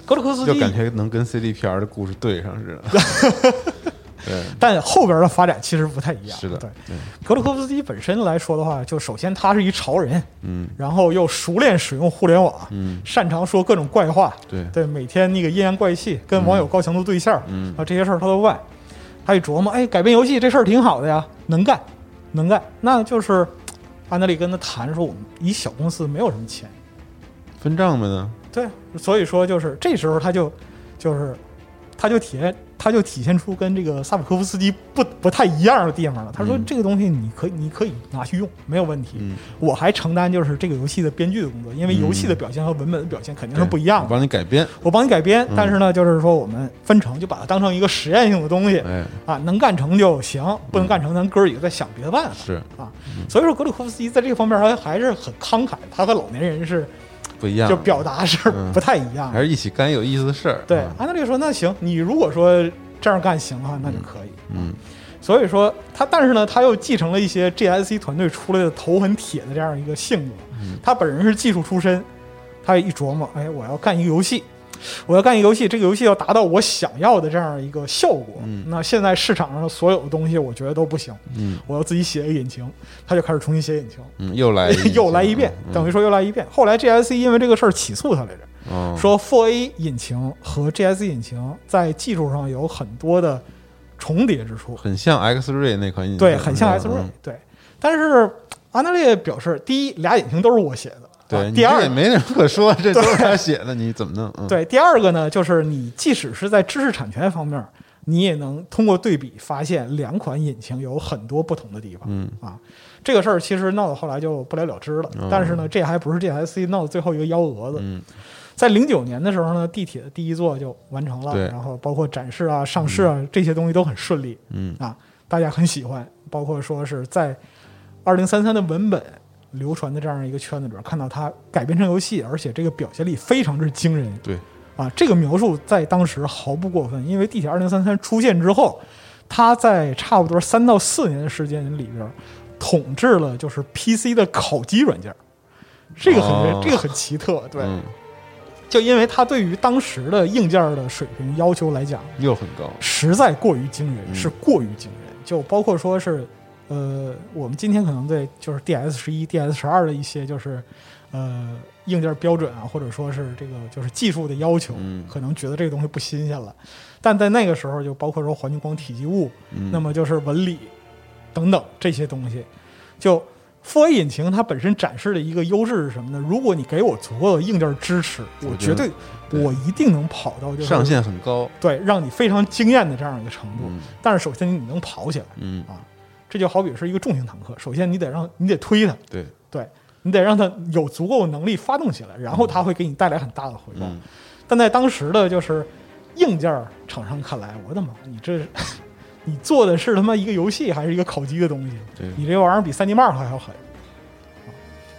格鲁科斯基，就感觉能跟 CDPR 的故事对上似的。(laughs) 对，但后边的发展其实不太一样。是的，对，对，格鲁科夫斯基本身来说的话，就首先他是一潮人，嗯然后又熟练使用互联网，嗯，擅长说各种怪话，对，对，每天那个阴阳怪气，跟网友高强度对线，嗯啊，这些事儿他都干。他一琢磨，哎，改编游戏这事儿挺好的呀，能干，能干。那就是安德利跟他谈说，我们一小公司没有什么钱，分账呗呢？对，所以说就是这时候他就就是他就体验他就体现出跟这个萨普科夫斯基不不太一样的地方了。他说嗯这个东西你可以你可以拿去用，没有问题。嗯，我还承担就是这个游戏的编剧的工作，因为游戏的表现和文本的表现肯定是不一样的我的。帮你改编，我帮你改编嗯，但是呢，就是说我们分成就把它当成一个实验性的东西哎，啊，能干成就行，不能干成咱哥儿几个再想别的办法。是啊，所以说格里科夫斯基在这个方面他还是很慷慨，他和老年人是不一样，就表达是嗯。不太一样。的。还是一起干有意思的事儿，对啊，安德烈说：“那行，你如果说这样干行的话，那就可以。嗯。所以说他，但是呢，他又继承了一些 GSC 团队出来的头很铁的这样一个性格。嗯。他本人是技术出身，他一琢磨，哎，我要干一个游戏，我要干一个游戏，这个游戏要达到我想要的这样一个效果。嗯那现在市场上所有的东西，我觉得都不行，嗯我要自己写一个引擎，他就开始重新写引擎。嗯，又来 (laughs) 又来一遍，嗯等于说又来一遍。后来 GSC 因为这个事儿起诉他来着，哦说 4A 引擎和 GSC 引擎在技术上有很多的重叠之处，很像 X Ray 那款引擎，对，很像嗯 X Ray，嗯对。但是安德烈表示，第一，俩引擎都是我写的，对，啊第二也，没什么可说，这都是他写的，你怎么弄？嗯，对，第二个呢，就是你即使是在知识产权方面，你也能通过对比发现两款引擎有很多不同的地方。嗯啊，这个事儿其实闹到后来就不了了之了。哦但是呢，这还不是 GSC 闹的最后一个幺蛾子。嗯在零九年的时候呢，地铁的第一座就完成了，然后包括展示啊、上市啊、这些东西都很顺利嗯啊，大家很喜欢。包括说是在二零三三的文本流传的这样一个圈子里边，看到它改编成游戏，而且这个表现力非常之惊人。对啊，这个描述在当时毫不过分，因为地铁二零三三出现之后，它在差不多三到四年的时间里边，统治了就是 PC 的烤鸡软件。这个很、哦这个很奇特，对，嗯就因为它对于当时的硬件的水平要求来讲，又很高，实在过于惊人，嗯是过于惊人。就包括说是，呃，我们今天可能对就是 DS 十一、DS 十二的一些就是呃硬件标准啊，或者说是这个就是技术的要求，嗯可能觉得这个东西不新鲜了。但在那个时候，就包括说环境光体积物，嗯，那么就是纹理等等这些东西，就。4A 引擎它本身展示的一个优势是什么呢？如果你给我足够的硬件支持，我绝对，对我一定能跑到就是上限很高，对，让你非常惊艳的这样一个程度。嗯但是首先你能跑起来，嗯，这就好比是一个重型坦克，首先你得让你得推它，对，对你得让它有足够的能力发动起来，然后它会给你带来很大的回报。嗯但在当时的就是硬件厂商看来，我的妈，你这你做的是他妈一个游戏还是一个烤鸡的东西？对，你这玩意儿比三 D Mark 还要狠。啊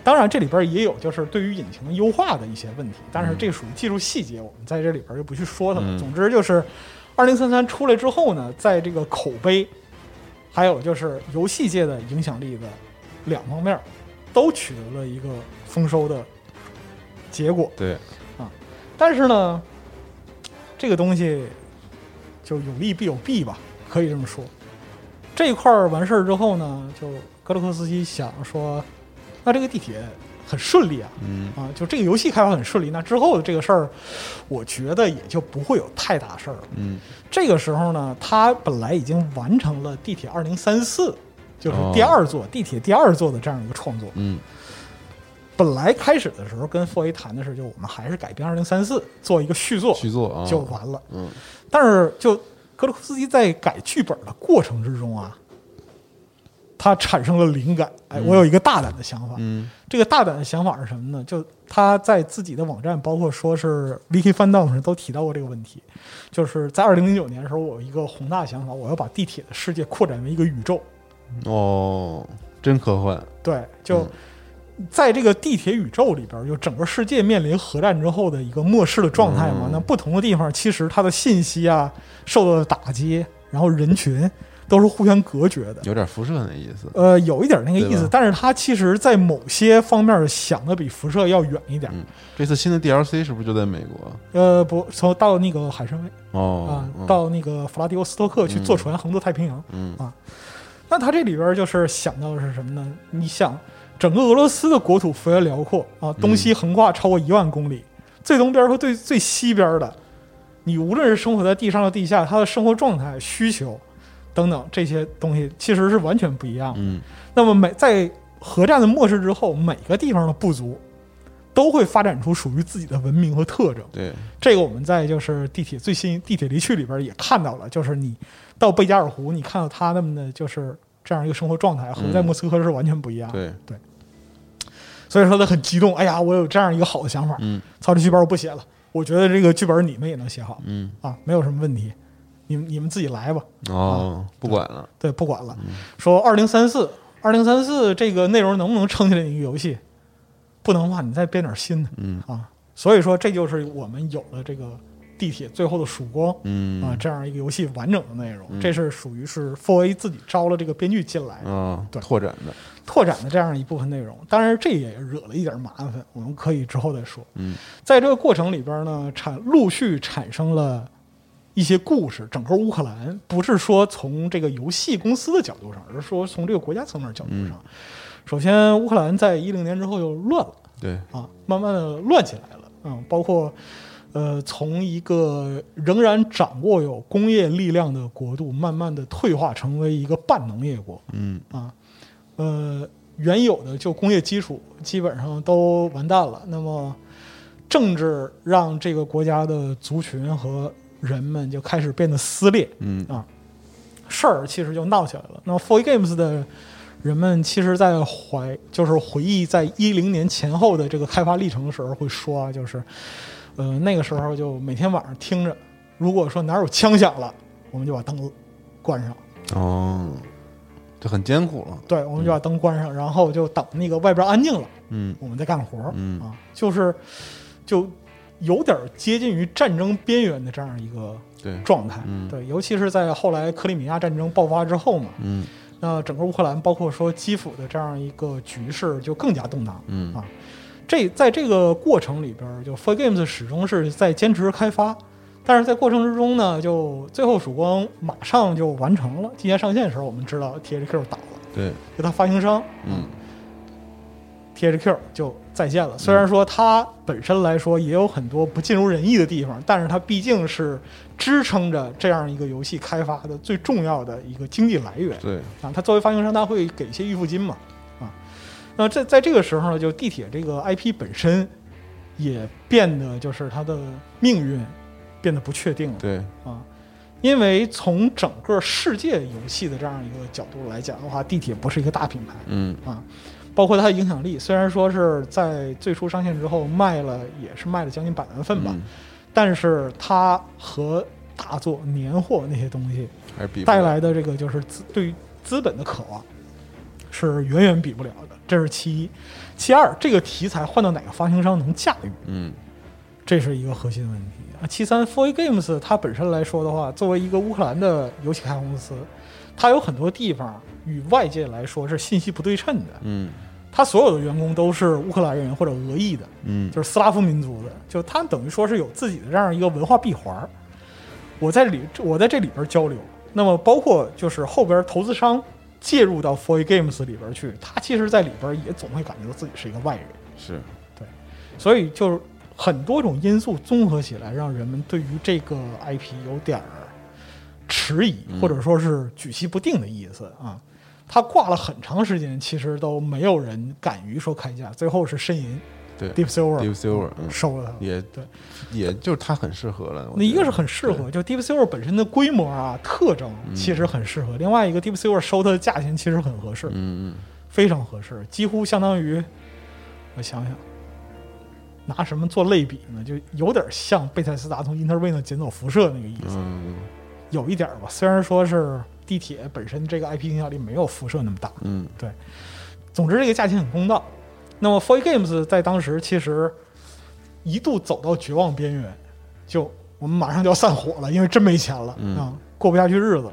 当然，这里边也有就是对于引擎优化的一些问题，但是这属于技术细节，我们在这里边就不去说它了。嗯总之就是，二零三三出来之后呢，在这个口碑，还有就是游戏界的影响力的两方面，都取得了一个丰收的结果。对，啊但是呢，这个东西就有利必有弊吧，可以这么说。这一块儿完事儿之后呢，就格洛克斯基想说，那这个地铁很顺利啊，嗯。啊，就这个游戏开发很顺利，那之后的这个事儿，我觉得也就不会有太大事儿了。嗯。这个时候呢，他本来已经完成了地铁二零三四，就是哦。第二座、地铁第二座的这样一个创作。嗯。本来开始的时候跟 4A 谈的是，就我们还是改编二零三四做一个续作续作啊，就完了。嗯。但是就格鲁库斯基在改剧本的过程之中啊，他产生了灵感。哎，我有一个大胆的想法。嗯这个大胆的想法是什么呢？就他在自己的网站，包括说是 Wiki Fandom 上都提到过这个问题，就是在二零零九年的时候，我有一个宏大想法，我要把地铁的世界扩展为一个宇宙。哦，真科幻，对，就在这个地铁宇宙里边，就整个世界面临核战之后的一个末世的状态嘛。嗯那不同的地方，其实它的信息啊受到的打击，然后人群都是互相隔绝的。有点辐射那意思，呃，有一点那个意思，但是它其实在某些方面想的比辐射要远一点。嗯，这次新的 DLC 是不是就在美国？呃，不，从到那个海参崴哦啊，，嗯到那个弗拉迪沃斯托克去坐船横渡太平洋。嗯啊那它这里边就是想到的是什么呢？你想，整个俄罗斯的国土幅员辽阔啊，东西横跨超过一万公里，最东边和最最西边的，你无论是生活在地上和地下，他的生活状态、需求等等这些东西，其实是完全不一样的。嗯。那么每在核战的末世之后，每个地方的部族都会发展出属于自己的文明和特征。对，这个我们在就是地铁最新地铁离去里边也看到了，就是你到贝加尔湖，你看到他们的就是这样一个生活状态，和在莫斯科是完全不一样的。对，所以说他很激动，哎呀，我有这样一个好的想法，嗯。操，这剧本我不写了，我觉得这个剧本你们也能写好。嗯，啊，没有什么问题，你们你们自己来吧。哦，不管了，对，不管了。说二零三四，二零三四这个内容能不能撑起来一个游戏？不能的话，你再编点新的嗯啊。所以说，这就是我们有了这个地铁最后的曙光嗯啊这样一个游戏完整的内容。这是属于是 for A 自己招了这个编剧进来啊，对拓展的，拓展的这样一部分内容。当然，这也惹了一点麻烦，我们可以之后再说。嗯在这个过程里边呢，产陆续产生了一些故事。整个乌克兰不是说从这个游戏公司的角度上，而是说从这个国家层面角度上。首先，乌克兰在一零年之后就乱了对，啊，慢慢的乱起来了。嗯，包括呃，从一个仍然掌握有工业力量的国度，慢慢的退化成为一个半农业国。嗯啊，呃，原有的就工业基础基本上都完蛋了。那么，政治让这个国家的族群和人们就开始变得撕裂，嗯啊事儿其实就闹起来了。那么 4A Games 的人们其实，在怀就是回忆在一零年前后的这个开发历程的时候，会说啊，就是呃那个时候就每天晚上听着，如果说哪儿有枪响了，我们就把灯关上。哦，就很艰苦了，对，我们就把灯关上，然后就等那个外边安静了，嗯我们再干活。嗯啊，就是就有点接近于战争边缘的这样一个，状态。嗯对，尤其是在后来克里米亚战争爆发之后嘛，嗯那整个乌克兰，包括说基辅的这样一个局势就更加动荡。嗯啊这在这个过程里边就 Four Games 始终是在坚持开发，但是在过程之中呢，就最后曙光马上就完成了。今年上线的时候，我们知道 THQ 倒了，对，就它发行商嗯 THQ 就再见了。虽然说它本身来说也有很多不尽如人意的地方，但是它毕竟是支撑着这样一个游戏开发的最重要的一个经济来源。对，啊，它作为发行商，它会给一些预付金嘛，啊，那在在这个时候呢，就地铁这个 IP 本身也变得就是它的命运变得不确定了。对，啊，因为从整个世界游戏的这样一个角度来讲的话，地铁不是一个大品牌。嗯。啊，包括它的影响力，虽然说是在最初上线之后卖了，也是卖了将近百万份吧，嗯但是它和大作年货那些东西还比带来的这个就是资对于资本的渴望是远远比不了的，这是其一。其二，这个题材换到哪个发行商能驾驭，嗯这是一个核心问题啊。其三 f o r Games 它本身来说的话，作为一个乌克兰的游戏开发公司，它有很多地方与外界来说是信息不对称的。嗯它所有的员工都是乌克兰人或者俄裔的，嗯。就是斯拉夫民族的，就他等于说是有自己的这样一个文化闭环儿。我在里，我在这里边交流，那么包括就是后边投资商介入到 Foy Games 里边去，他其实在里边也总会感觉到自己是一个外人，是。对，所以就是很多种因素综合起来，让人们对于这个 IP 有点儿迟疑，或者说是举棋不定的意思啊。他挂了很长时间，其实都没有人敢于说开价，最后是呻吟对 Deep Silver Deep Silver，嗯收了它。也对，也就是它很适合了。那一个是很适合，就 Deep Silver 本身的规模啊、特征其实很适合。另外一个 Deep Silver 收它的价钱其实很合适，嗯嗯非常合适，几乎相当于我想想，拿什么做类比呢？就有点像贝塞斯达从 Interway 捡走辐射那个意思，嗯有一点吧。虽然说是地铁本身这个 IP 影响力没有辐射那么大，嗯对总之这个价钱很公道。那么 f o r Games 在当时其实一度走到绝望边缘，就我们马上就要散伙了，因为真没钱了、嗯啊，过不下去日子了。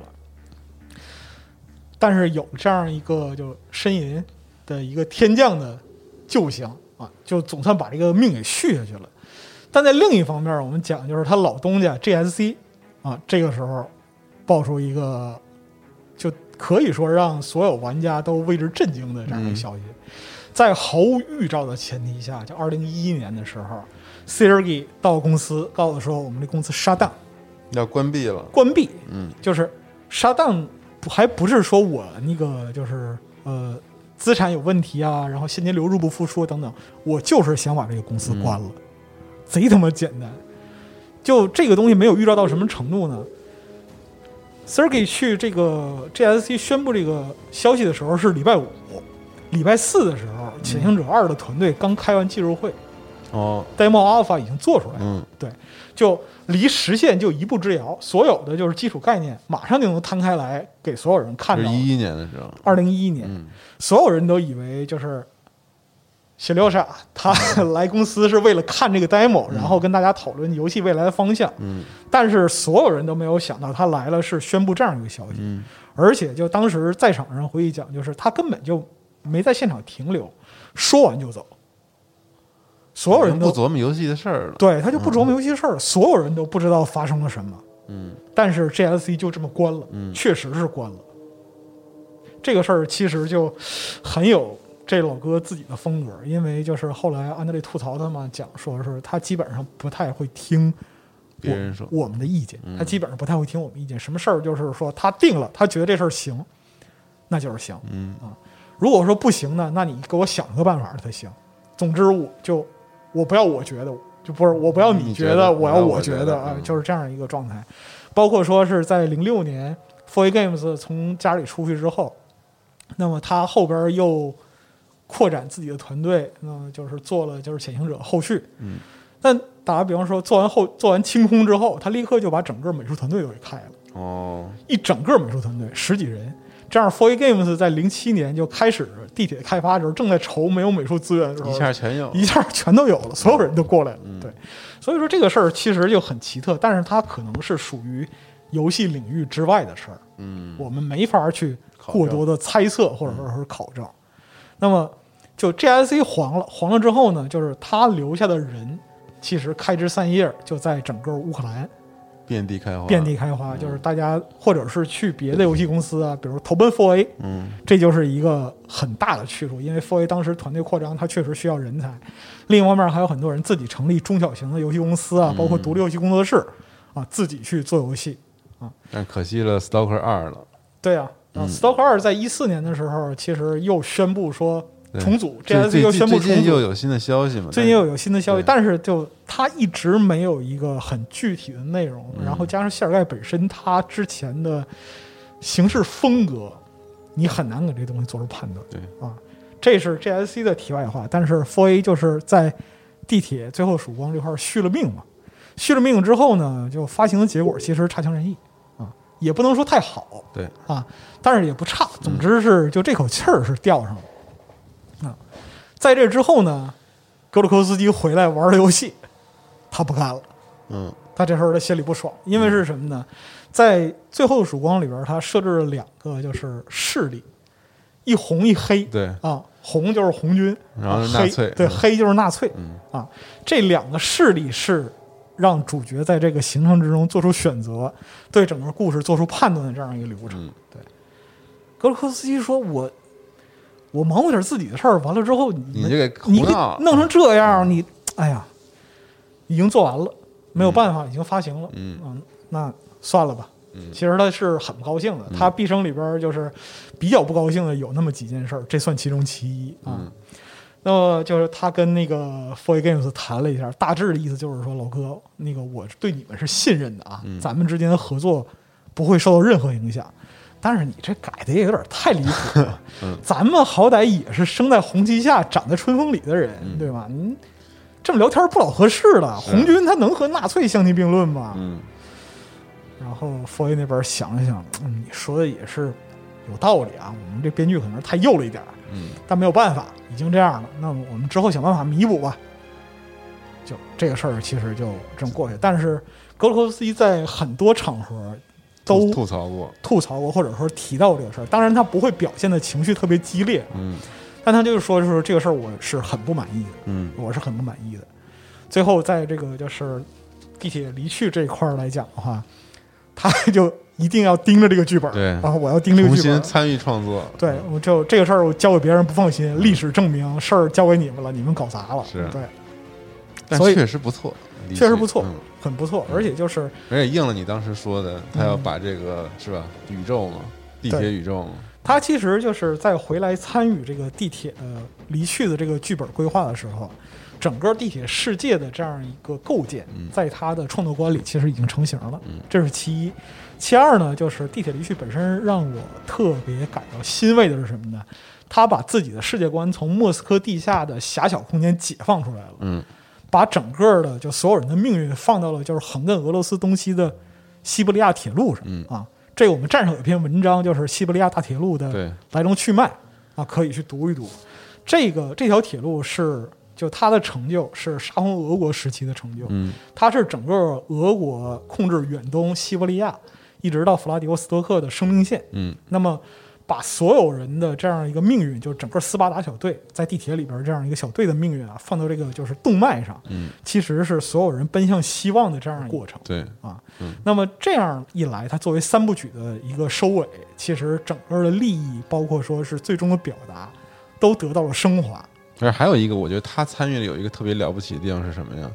但是有这样一个就呻吟的一个天降的救星啊，就总算把这个命给续下去了。但在另一方面，我们讲就是他老东家 GSC 啊，这个时候爆出一个就可以说让所有玩家都为之震惊的这样一个消息，在毫无预兆的前提下，就二零一一年的时候 s e r g e 到公司告诉说我们的公司杀档要关闭了。关闭，嗯。就是杀档不还不是说我那个就是呃资产有问题啊，然后现金流入不敷出等等，我就是想把这个公司关了，贼他妈简单。就这个东西没有预兆到什么程度呢？Sergey 去这个 GSC 宣布这个消息的时候是礼拜五，礼拜四的时候，《潜行者二》的团队刚开完技术会哦，，Demo Alpha 已经做出来了。嗯就离实现就一步之遥，所有的就是基础概念马上就能摊开来给所有人看到。是一一年的时候，二零一一年，嗯所有人都以为就是小廖傻他 (laughs) 来公司是为了看这个 demo，、然后跟大家讨论游戏未来的方向。嗯。但是所有人都没有想到他来了是宣布这样一个消息，嗯。而且就当时在场上回忆讲，就是他根本就没在现场停留，说完就走，所有人都不琢磨游戏的事儿了，对，他就不琢磨游戏的事儿了，所有人都不知道发生了什么。嗯。但是 GSC 就这么关了，嗯。确实是关了。这个事儿其实就很有这老哥自己的风格，因为就是后来安德烈吐槽他嘛，讲说是他基本上不太会听别人说我们的意见，嗯他基本上不太会听我们意见。什么事儿就是说他定了，他觉得这事儿行，那就是行。嗯啊如果说不行呢，那你给我想个办法才行。总之，我就我不要我觉得，就不是我不要你觉觉得我要我觉得啊就是这样一个状态。包括说是在零六年 f o r Games 从家里出去之后，那么他后边又扩展自己的团队，那就是做了就是潜行者后续。嗯，但打个比方说，做完后做完清空之后，他立刻就把整个美术团队都给开了。哦，一整个美术团队十几人。这样 f o r Games 在零七年就开始地铁开发的时候，正在愁没有美术资源的时候，一下全有，一下全都有了，所有人都过来了。嗯对，所以说这个事儿其实就很奇特，但是它可能是属于游戏领域之外的事儿，嗯我们没法去过多的猜测或者说是考证。那么就 GSC 黄了，黄了之后呢，就是他留下的人其实开枝散叶，就在整个乌克兰遍地开花，遍地开花，就是大家或者是去别的游戏公司啊，比如投奔 f o A，嗯。这就是一个很大的去处，因为 f o A 当时团队扩张，它确实需要人才。另一方面，还有很多人自己成立中小型的游戏公司啊，包括独立游戏工作室啊，自己去做游戏啊。但可惜了 Stalker 二了，对啊，然后 Stalker 二在一四年的时候，其实又宣布说重组最，GSC 又宣布重最近又，有新的消息嘛？最近又有新的消息，但是就它一直没有一个很具体的内容，嗯然后加上谢尔盖本身他之前的行事风格，你很难给这东西做出判断。对啊，这是 GSC 的题外话，但是 f o A 就是在地铁最后曙光这块儿续了命嘛，续了命之后呢，就发行的结果其实差强人意啊，也不能说太好，对啊，但是也不差。总之是就这口气儿是吊上了啊。在这之后呢，格鲁科斯基回来玩了游戏，他不干了。嗯他这时候他心里不爽，因为是什么呢？在最后的曙光里边，他设置了两个就是势力，一红一黑。对，啊，红就是红军，然后纳粹对，嗯黑就是纳粹嗯啊。这两个势力是让主角在这个行程之中做出选择，对整个故事做出判断的这样一个流程。嗯格鲁克斯基说：“我我忙活点自己的事儿，完了之后你们你就给弄成这样，你哎呀，已经做完了，没有办法，已经发行了，嗯那算了吧。嗯其实他是很不高兴的，他毕生里边就是比较不高兴的有那么几件事儿，这算其中其一啊。嗯那么就是他跟那个 f o r Games 谈了一下，大致的意思就是说，老哥，那个我对你们是信任的啊，嗯咱们之间的合作不会受到任何影响。但是你这改的也有点太离谱了，(laughs) 嗯咱们好歹也是生在红旗下、长在春风里的人，嗯对吧？你这么聊天不老合适了。红军他能和纳粹相提并论吗？嗯然后 o A 那边想了想，嗯，你说的也是有道理啊，我们这编剧可能太幼了一点，嗯但没有办法，已经这样了，那么我们之后想办法弥补吧。就这个事儿其实就这么过去，但是格鲁科斯基在很多场合都吐吐槽过，吐槽过，或者说提到过这个事儿。当然，他不会表现的情绪特别激烈，嗯但他就是说，就是这个事儿我是很不满意的，嗯我是很不满意的。最后，在这个就是地铁离去这一块儿来讲的话，他就一定要盯着这个剧本儿，对然后我要盯这个剧本儿。新参与创作，对，我就这个事儿，我交给别人不放心。历史证明，事儿交给你们了，你们搞砸了。是对，但确实不错，确实不错嗯很不错。而且就是而且应了你当时说的，他要嗯把这个是吧宇宙嘛，地铁宇宙嘛，他其实就是在回来参与这个地铁呃离去的这个剧本规划的时候，整个地铁世界的这样一个构建，在他的创作观里其实已经成型了。这是其一。其二呢，就是地铁离去本身让我特别感到欣慰的是什么呢？他把自己的世界观从莫斯科地下的狭小空间解放出来了。嗯，把整个的就所有人的命运放到了就是横亘俄罗斯东西的西伯利亚铁路上。嗯啊，这个我们站上有一篇文章，就是西伯利亚大铁路的来龙去脉啊，可以去读一读。这个这条铁路是就它的成就是沙皇俄国时期的成就，嗯它是整个俄国控制远东西伯利亚一直到弗拉迪沃斯托克的生命线。嗯那么把所有人的这样一个命运，就是整个斯巴达小队在地铁里边这样一个小队的命运啊，放到这个就是动脉上，嗯，其实是所有人奔向希望的这样一个过程。对，啊嗯，那么这样一来，它作为三部曲的一个收尾，其实整个的利益，包括说是最终的表达，都得到了升华。而还有一个，我觉得他参与的有一个特别了不起的地方是什么呀？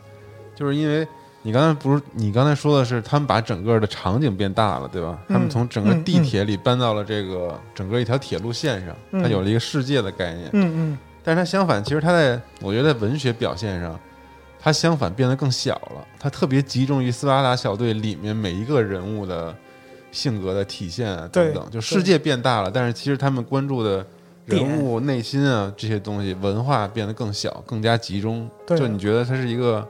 就是因为你刚才不是你刚才说的是他们把整个的场景变大了，对吧？嗯他们从整个嗯地铁里搬到了这个整个一条铁路线上，嗯它有了一个世界的概念。嗯嗯，但是它相反，其实它在我觉得在文学表现上，它相反变得更小了。它特别集中于斯巴达小队里面每一个人物的性格的体现啊等等。就世界变大了，但是其实他们关注的人物内心啊这些东西，文化变得更小，更加集中。对就你觉得它是一个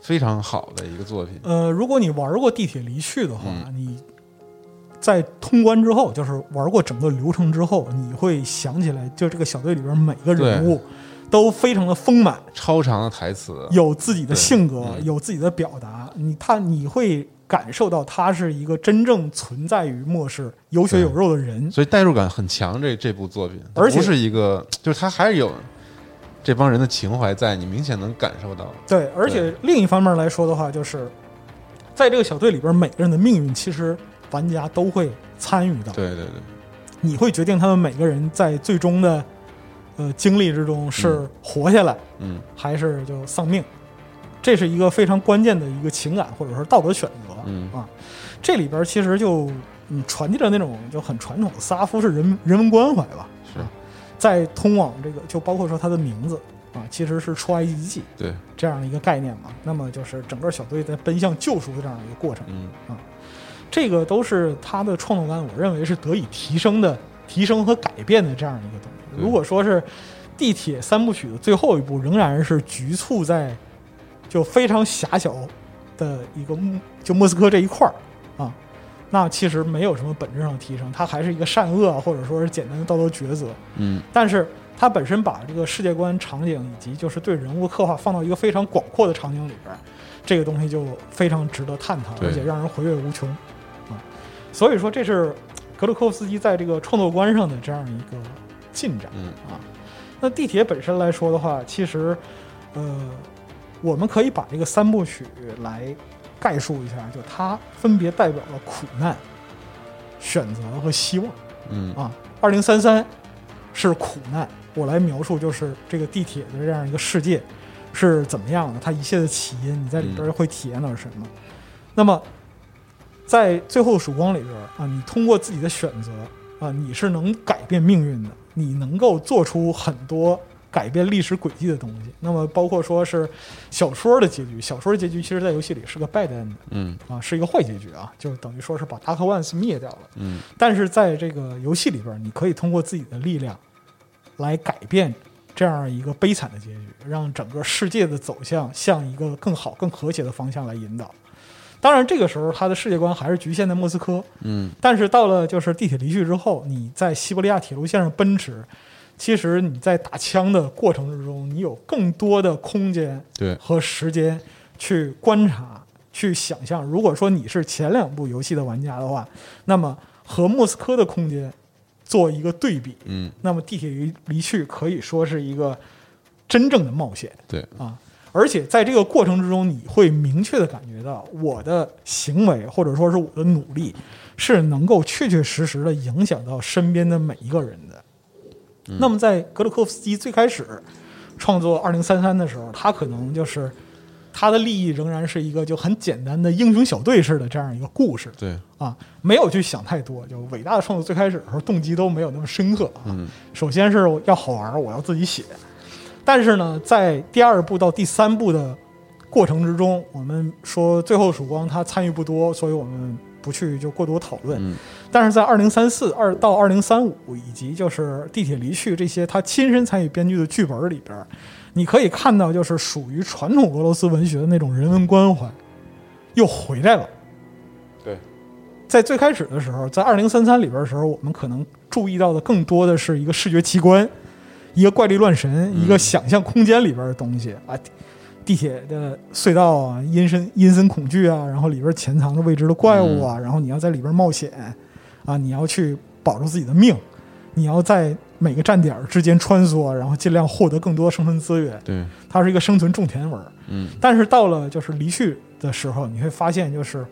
非常好的一个作品。呃，如果你玩过《地铁离去》的话，嗯你在通关之后，就是玩过整个流程之后，你会想起来，就这个小队里边每个人物都非常的丰满，超长的台词，有自己的性格，嗯有自己的表达。你他你会感受到他是一个真正存在于末世、有血有肉的人。所以代入感很强。这这部作品，而且不是一个，就是他还是有这帮人的情怀在，你明显能感受到。对，而且另一方面来说的话，就是在这个小队里边，每个人的命运其实玩家都会参与到。对对对，你会决定他们每个人在最终的呃经历之中是活下来、嗯还是就丧命，这是一个非常关键的一个情感或者说道德选择、嗯啊。这里边其实就嗯传递着那种就很传统的斯拉夫式人人文关怀吧。在通往这个就包括说他的名字啊，其实是出埃及记对，这样的一个概念嘛。那么就是整个小队在奔向救赎的这样一个过程。嗯这个都是他的创作感，我认为是得以提升的、提升和改变的这样一个东西。如果说是地铁三部曲的最后一部，仍然是局促在就非常狭小的一个莫就莫斯科这一块儿啊，那其实没有什么本质上的提升，它还是一个善恶啊或者说是简单的道德抉择。嗯但是它本身把这个世界观、场景以及就是对人物刻画放到一个非常广阔的场景里边儿，这个东西就非常值得探讨，对而且让人回味无穷啊。所以说，这是格鲁科夫斯基在这个创作观上的这样一个进展嗯啊。那地铁本身来说的话，其实呃，我们可以把这个三部曲来概述一下，就它分别代表了苦难、选择和希望。嗯啊，二零三三是苦难，我来描述就是这个地铁的这样一个世界是怎么样的，它一切的起因，你在里边会体验到什么？那么在最后曙光里边啊，你通过自己的选择啊，你是能改变命运的，你能够做出很多。改变历史轨迹的东西，那么包括说是小说的结局，小说的结局其实在游戏里是个 bad end 嗯。啊，是一个坏结局啊，就等于说是把 Dark Ones 灭掉了。嗯。但是在这个游戏里边，你可以通过自己的力量来改变这样一个悲惨的结局，让整个世界的走向向一个更好、更和谐的方向来引导。当然，这个时候他的世界观还是局限在莫斯科，嗯。但是到了就是地铁离去之后，你在西伯利亚铁路线上奔驰，其实你在打枪的过程之中，你有更多的空间对，和时间去观察、去想象。如果说你是前两部游戏的玩家的话，那么和莫斯科的空间做一个对比，嗯那么地铁离离去可以说是一个真正的冒险对，啊！而且在这个过程之中，你会明确的感觉到我的行为或者说是我的努力是能够确确实实的影响到身边的每一个人的。那么在格鲁科夫斯基最开始创作《二零三三》的时候，他可能就是他的利益仍然是一个就很简单的英雄小队式的这样一个故事对，啊，没有去想太多。就伟大的创作最开始的时候动机都没有那么深刻啊。嗯首先是要好玩，我要自己写。但是呢，在第二部到第三部的过程之中，我们说最后曙光他参与不多，所以我们不去就过多讨论。嗯但是在二零三四、二到二零三五，以及就是地铁离去这些他亲身参与编剧的剧本里边，你可以看到，就是属于传统俄罗斯文学的那种人文关怀又回来了。对，在最开始的时候，在二零三三里边的时候，我们可能注意到的更多的是一个视觉奇观，一个怪力乱神，一个想象空间里边的东西啊。地地铁的隧道啊，阴森阴森恐惧啊，然后里边潜藏着未知的怪物啊，然后你要在里边冒险啊，你要去保住自己的命，你要在每个站点之间穿梭，然后尽量获得更多生存资源。对，它是一个生存种田文儿。嗯但是到了就是离去的时候，你会发现就是，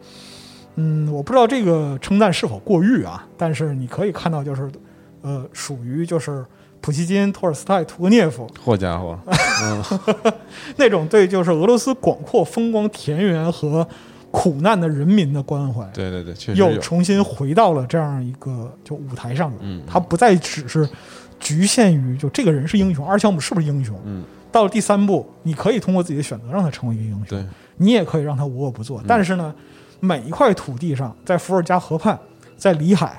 嗯，我不知道这个称赞是否过誉啊，但是你可以看到就是，呃，属于就是普希金、托尔斯泰、屠格涅夫好家伙，(laughs) 嗯 (laughs) 那种对就是俄罗斯广阔风光田园和苦难的人民的关怀，对对对，确实，又重新回到了这样一个就舞台上面。嗯它不再只是局限于就这个人是英雄，阿尔乔姆是不是英雄？嗯到了第三步，你可以通过自己的选择让他成为一个英雄，对，你也可以让他无恶不嗯作。但是呢，每一块土地上，在伏尔加河畔，在里海，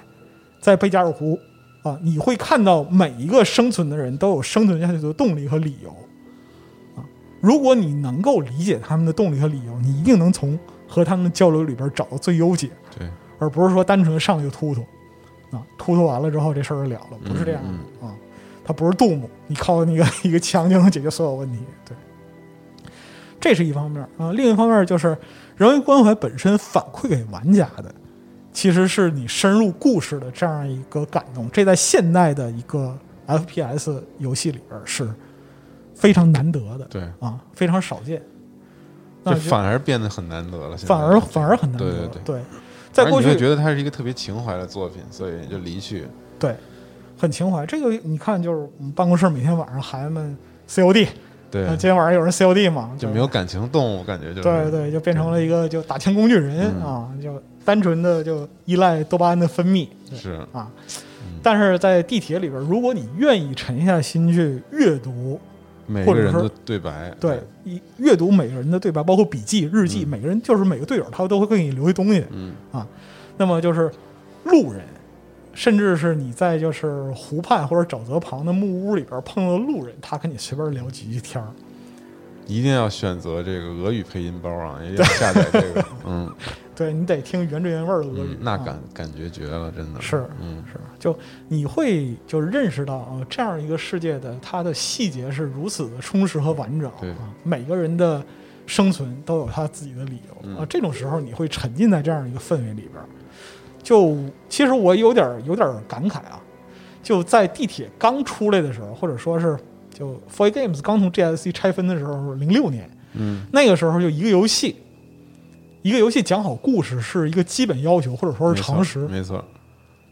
在贝加尔湖啊，你会看到每一个生存的人都有生存下去的动力和理由啊。如果你能够理解他们的动力和理由，你一定能从和他们交流里边找到最优解。对，而不是说单纯的上来就突突啊，突突完了之后这事儿就了了，不是这样的、嗯啊。它不是杜牧，你靠那个 (laughs) 一个枪就能解决所有问题。对，这是一方面啊。另一方面就是人文关怀本身反馈给玩家的，其实是你深入故事的这样一个感动。这在现代的一个 FPS 游戏里边是非常难得的对，啊，非常少见。那就反而变得很难得了，现在反而反而很难得。对对对在过去觉得它是一个特别情怀的作品，所以就离去。对，很情怀。这个你看，就是我们办公室每天晚上孩子们 COD，对呃，今天晚上有人 COD 嘛，就没有感情动物，感觉就是对对，就变成了一个就打枪工具人、嗯啊，就单纯的就依赖多巴胺的分泌是啊。但是在地铁里边，如果你愿意沉下心去阅读，每或者说个人的对白，对，一阅读每个人的对白，包括笔记、日记，嗯每个人就是每个队友他都会给你留一东西。嗯啊那么就是路人，甚至是你在就是湖畔或者沼泽旁的木屋里边碰到路人，他跟你随便聊几句天儿。一定要选择这个俄语配音包啊，一定 (laughs) 要下载这个，嗯，对你得听原汁原味儿的俄语嗯，那啊感感觉绝了，真的是嗯是，就你会就认识到啊，这样一个世界的它的细节是如此的充实和完整对啊，每个人的生存都有他自己的理由、嗯啊。这种时候你会沉浸在这样一个氛围里边儿。就其实我有点儿有点儿感慨啊，就在地铁刚出来的时候，或者说是就 f o r Games 刚从 GSC 拆分的时候，零六年嗯那个时候，就一个游戏。一个游戏讲好故事是一个基本要求，或者说是常识，没错，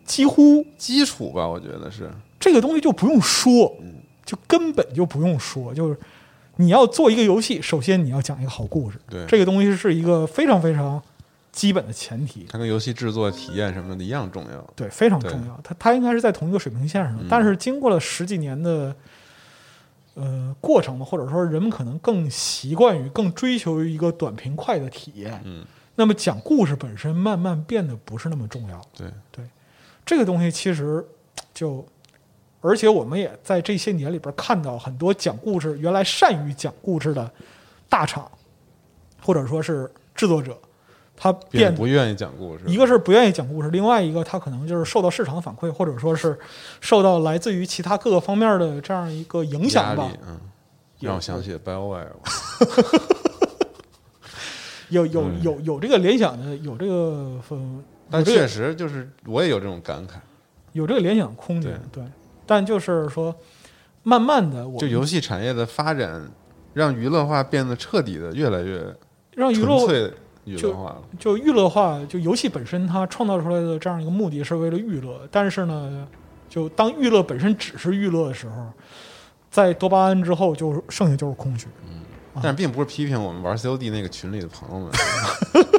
几乎基础吧，我觉得是，这个东西就不用说，就根本就不用说，就是你要做一个游戏，首先你要讲一个好故事，对。这个东西是一个非常非常基本的前提，它跟游戏制作体验什么的一样重要。对，非常重要。它它应该是在同一个水平线上但是经过了十几年的呃过程嘛，或者说人们可能更习惯于、更追求于一个短平快的体验，嗯，那么讲故事本身慢慢变得不是那么重要。对，这个东西其实就，而且我们也在这些年里边看到很多讲故事原来善于讲故事的大厂，或者说是制作者，他变不愿意讲故事，一个是不愿意讲故事，另外一个他可能就是受到市场反馈，或者说是受到来自于其他各个方面的这样一个影响吧。，嗯，让我想起了 BioWare，(laughs) 有有嗯有有这个联想的，有这个嗯，但确实就是我也有这种感慨，有这个联想空间，对。但就是说，慢慢的，我就游戏产业的发展，让娱乐化变得彻底的越来越让娱乐纯粹娱乐化了。就娱乐化，就游戏本身它创造出来的这样一个目的是为了娱乐，但是呢，就当娱乐本身只是娱乐的时候，在多巴胺之后，就剩下就是空虚。嗯但是并不是批评我们玩 COD 那个群里的朋友们，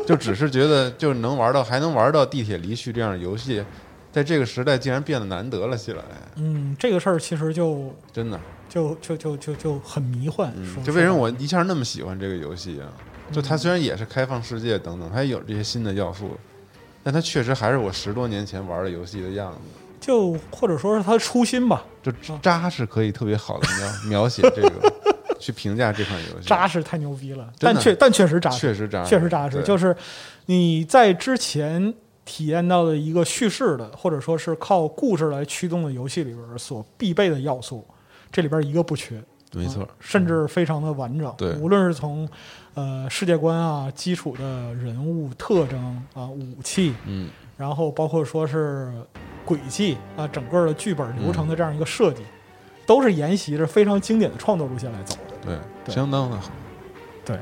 就只是觉得就能玩到还能玩到地铁离去这样的游戏，在这个时代竟然变得难得了起来，嗯，这个事儿其实就真的。就就就就就很迷幻。就为什么我一下那么喜欢这个游戏啊？就它虽然也是开放世界等等，它也有这些新的要素，但它确实还是我十多年前玩的游戏的样子。就或者说是它的初心吧，就扎是可以特别好的描描写这个，去评价这款游戏。扎实太牛逼了，但确但确实扎实，确实渣，确实扎实，就是你在之前体验到的一个叙事的，或者说是靠故事来驱动的游戏里边所必备的要素，这里边一个不缺，没错啊，甚至非常的完整。对无论是从呃世界观啊、基础的人物特征啊、武器，嗯，然后包括说是轨迹啊，整个的剧本流程的这样一个设计，都是沿袭着非常经典的创作路线来走的。对，对相当的好。对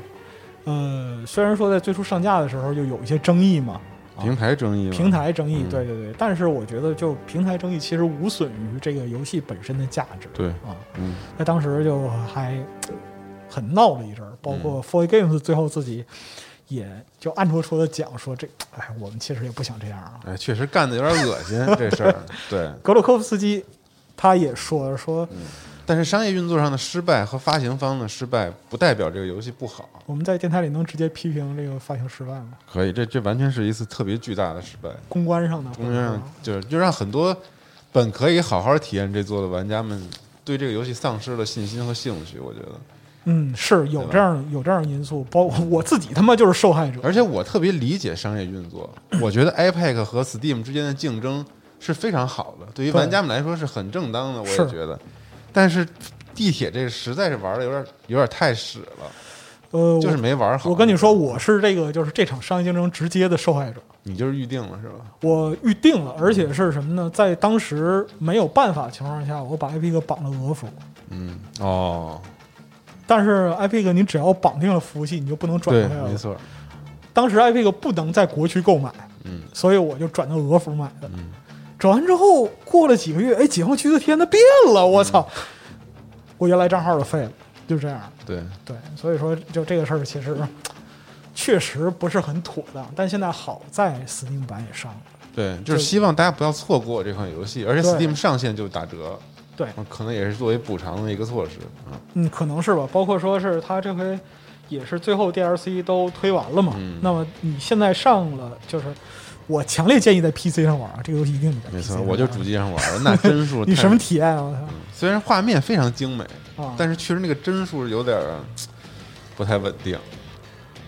呃，虽然说在最初上架的时候就有一些争议嘛，啊平台争议嘛，平台争议，嗯对对对，但是我觉得就平台争议其实无损于这个游戏本身的价值对，啊。嗯，那当时就还很闹了一阵儿，包括 For Games 最后自己也就暗戳戳的讲说这，哎，我们其实也不想这样啊。哎，确实干的有点恶心这事儿。对，(laughs) 格鲁科夫斯基他也说说，但是商业运作上的失败和发行方的失败，不代表这个游戏不好。我们在电台里能直接批评这个发行失败吗？可以，这这完全是一次特别巨大的失败。公关上的，公关上就是就让很多本可以好好体验这座的玩家们，对这个游戏丧失了信心和兴趣。我觉得，嗯，是有这样有这样因素，包括我自己他妈就是受害者。而且我特别理解商业运作，我觉得 iPad 和 Steam 之间的竞争是非常好的，对于玩家们来说是很正当的，我也是觉得。但是地铁这个实在是玩的有点有点太屎了，呃，就是没玩好。我跟你说，我是这个就是这场商业竞争直接的受害者。你就是预定了是吧？我预定了，而且是什么呢？在当时没有办法情况下，我把 Epic 绑了俄服。嗯，哦，但是 Epic 你只要绑定了服务器，你就不能转对回来，了。没错，当时 Epic 不能在国区购买，嗯所以我就转到俄服买的。嗯，转完之后，过了几个月，哎，解放区的天它变了，我操！嗯我原来账号都废了，就这样。对，对，所以说就这个事儿其实确实不是很妥当，但现在好在 Steam 版也上了。对，就是希望大家不要错过这款游戏，而且 Steam 上线就打折，对，可能也是作为补偿的一个措施啊。嗯，可能是吧。包括说是他这回也是最后 DLC 都推完了嘛。嗯那么你现在上了，就是我强烈建议在 PC 上玩啊，这个游戏一定得没错，我就主机上玩的，那帧数 (laughs) 你什么体验啊？我虽然画面非常精美，但是确实那个帧数有点不太稳定，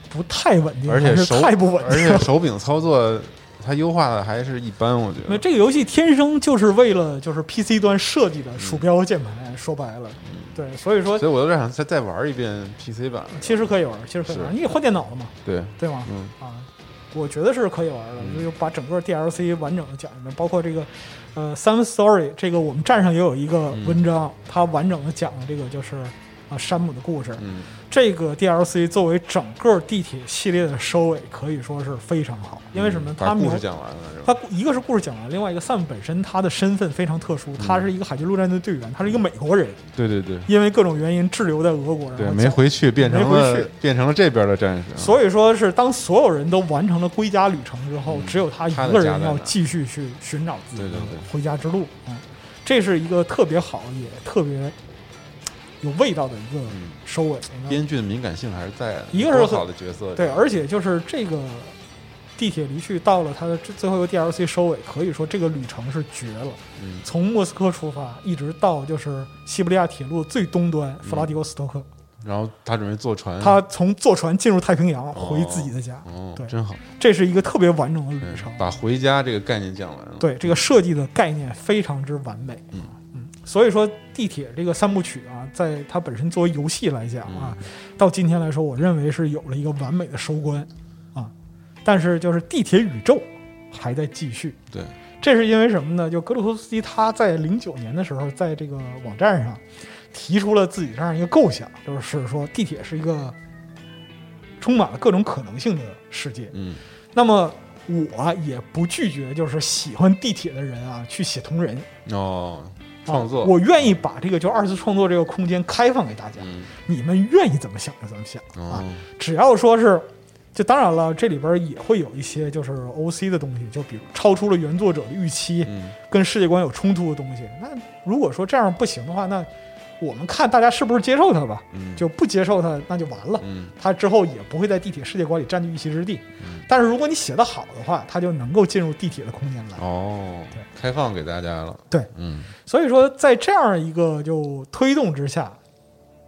不太稳定，而且手太不稳而。且手柄操作它优化的还是一般，我觉得。那这个游戏天生就是为了就是 PC 端设计的鼠标和键盘，说白了，对，所以说所以我有点想再再玩一遍 PC 版。其实可以玩，其实可以玩，你也换电脑了嘛，对，对吗？嗯啊，我觉得是可以玩的，嗯就把整个 DLC 完整的讲一遍，包括这个呃 Sam Story 这个我们站上也有一个文章，它完整的讲了这个就是啊山姆的故事。嗯，这个 DLC 作为整个地铁系列的收尾，可以说是非常好，因为什么？嗯把它描故事讲完了？他一个是故事讲完，另外一个 Sam 本身他的身份非常特殊，嗯他是一个海军陆战队队员，他是一个美国人，对对对因为各种原因滞留在俄国，然对，没回去，变成没回了去变成了这边的战士。所以说是当所有人都完成了归家旅程之后，嗯只有他一个人要继续去寻找自己的回家之路。嗯，这是一个特别好也特别有味道的一个嗯收尾。编剧的敏感性还是在的，一个是好的角色，对，而且就是这个地铁离去到了它的最最后一个 DLC 收尾，可以说这个旅程是绝了。嗯，从莫斯科出发，一直到就是西伯利亚铁路最东端嗯弗拉迪沃斯托克，然后他准备坐船，他从坐船进入太平洋回自己的家，哦对，真好，这是一个特别完整的旅程。把回家这个概念讲完了，对这个设计的概念非常之完美。嗯所以说地铁这个三部曲啊，在它本身作为游戏来讲啊，嗯到今天来说，我认为是有了一个完美的收官啊。但是就是地铁宇宙还在继续。对，这是因为什么呢？就格鲁托斯基他在零九年的时候，在这个网站上提出了自己这样一个构想，就是说地铁是一个充满了各种可能性的世界。嗯那么我也不拒绝，就是喜欢地铁的人啊，去写同人。哦，创作，我愿意把这个就二次创作这个空间开放给大家，嗯。你们愿意怎么想就怎么想啊。哦，只要说是，就当然了，这里边也会有一些就是 OC 的东西，就比如超出了原作者的预期，嗯。跟世界观有冲突的东西。那如果说这样不行的话，那我们看大家是不是接受它吧。嗯，就不接受它，那就完了。嗯它之后也不会在地铁世界观里占据一席之地。嗯但是如果你写得好的话，它就能够进入地铁的空间来。哦对，开放给大家了，对，嗯所以说，在这样一个就推动之下，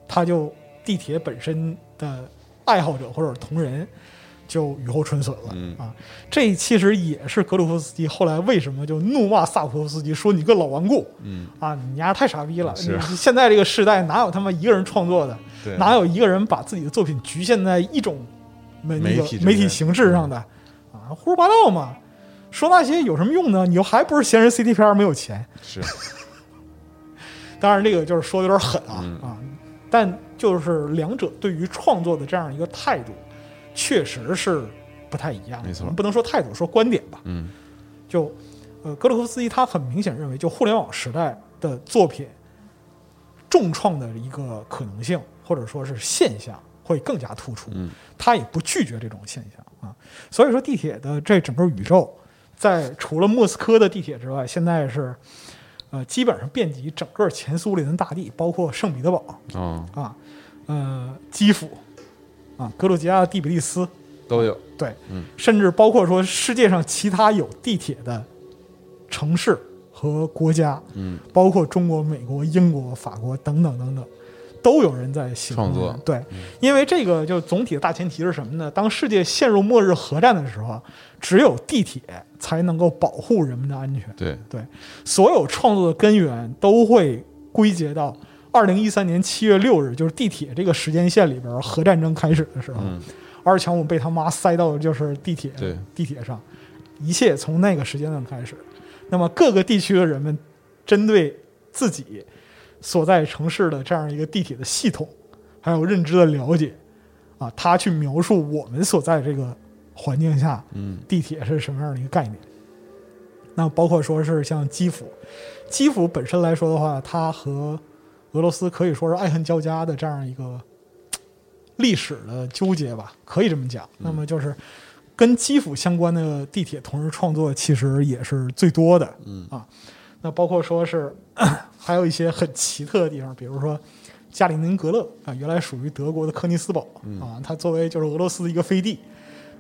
它就地铁本身的爱好者或者同人就雨后春笋了、嗯啊。这其实也是格鲁夫斯基后来为什么就怒骂萨普托夫斯基说你个老顽固嗯，啊，你丫太傻逼了！你现在这个时代哪有他妈一个人创作的？哪有一个人把自己的作品局限在一种媒媒体媒体形式上的啊？胡说八道嘛！说那些有什么用呢？你又还不是嫌人 CT 片没有钱？是，(laughs) 当然，这个就是说的有点狠啊、嗯啊！但就是两者对于创作的这样一个态度，确实是不太一样。没错我们不能说态度，说观点吧。嗯就呃，格鲁夫斯基他很明显认为，就互联网时代的作品重创的一个可能性，或者说是现象会更加突出。嗯他也不拒绝这种现象啊。所以说，地铁的这整个宇宙，在除了莫斯科的地铁之外，现在是呃基本上遍及整个前苏联的大地，包括圣彼得堡哦，啊，呃基辅啊，格鲁吉亚的第比利斯，都有，对，嗯。甚至包括说世界上其他有地铁的城市和国家，嗯。包括中国、美国、英国、法国等等等等，都有人在写创作对，因为这个就总体的大前提是什么呢？当世界陷入末日核战的时候，只有地铁才能够保护人们的安全。对，对，所有创作的根源都会归结到二零一三年七月六日，就是地铁这个时间线里边核战争开始的时候，嗯阿尔强姆被他妈塞到就是地铁地铁上，一切从那个时间段开始。那么各个地区的人们针对自己所在城市的这样一个地铁的系统，还有认知的了解，啊，他去描述我们所在这个环境下嗯地铁是什么样的一个概念。那包括说是像基辅，基辅本身来说的话，它和俄罗斯可以说是爱恨交加的这样一个历史的纠结吧，可以这么讲。那么就是跟基辅相关的地铁同时创作，其实也是最多的。嗯啊，那包括说是 (coughs) 还有一些很奇特的地方，比如说加里宁格勒啊，原来属于德国的科尼斯堡啊，它作为就是俄罗斯的一个飞地。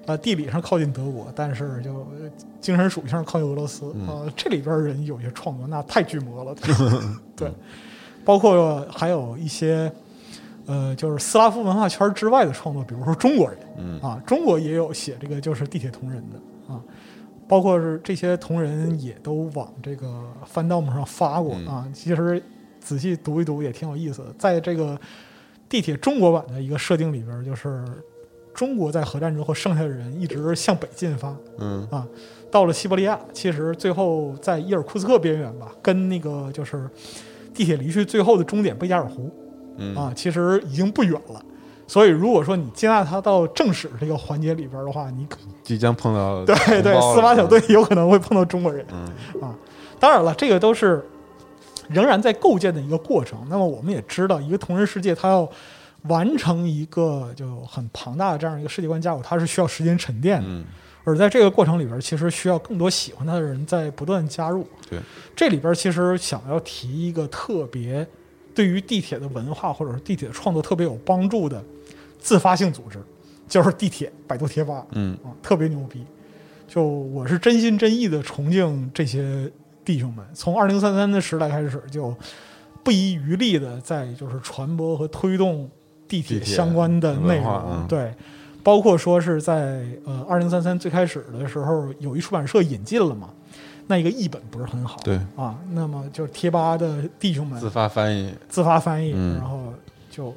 啊，地理上靠近德国，但是就呃精神属性上靠近俄罗斯啊、这里边人有些创作那太巨魔了，对，(laughs) 包括还有一些呃，就是斯拉夫文化圈之外的创作，比如说中国人，嗯。啊，中国也有写这个就是地铁同人的啊，包括是这些同人也都往这个翻 dom 上发过嗯。啊，其实仔细读一读也挺有意思的，在这个地铁中国版的一个设定里边，就是中国在核战之后剩下的人一直向北进发嗯。啊，到了西伯利亚，其实最后在伊尔库茨克边缘吧，跟那个就是地铁离去最后的终点贝加尔湖嗯啊，其实已经不远了。所以，如果说你接纳他到正史这个环节里边的话，你可即将碰到 (laughs) 对对司法小队有可能会碰到中国人。嗯啊。当然了，这个都是仍然在构建的一个过程。那么我们也知道，一个同人世界它要完成一个就很庞大的这样一个世界观架构，它是需要时间沉淀的。嗯而在这个过程里边，其实需要更多喜欢他的人在不断加入。对，这里边其实想要提一个特别对于地铁的文化或者是地铁的创作特别有帮助的自发性组织，就是地铁百度贴吧。嗯啊，特别牛逼。就我是真心真意的崇敬这些弟兄们，从二零三三的时代开始，就不遗余力的在就是传播和推动地铁相关的内容。嗯对，包括说是在呃二零三三最开始的时候，有一出版社引进了嘛，那一个译本不是很好。对啊，那么就是贴吧的弟兄们自发翻译自发翻译，嗯然后就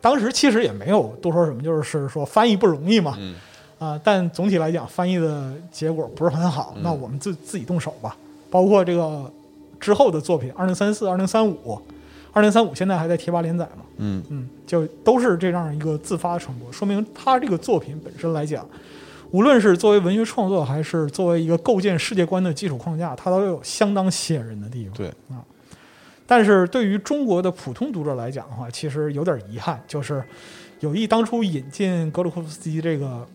当时其实也没有多说什么，就是是说翻译不容易嘛，嗯啊，但总体来讲翻译的结果不是很好，嗯那我们自自己动手吧。包括这个之后的作品，二零三四、二零三五、二零三五现在还在贴吧连载嘛，嗯嗯，就都是这样一个自发传播，说明他这个作品本身来讲，无论是作为文学创作，还是作为一个构建世界观的基础框架，它都有相当吸引人的地方。对啊，但是对于中国的普通读者来讲的话，其实有点遗憾，就是有意当初引进格鲁库夫斯基这个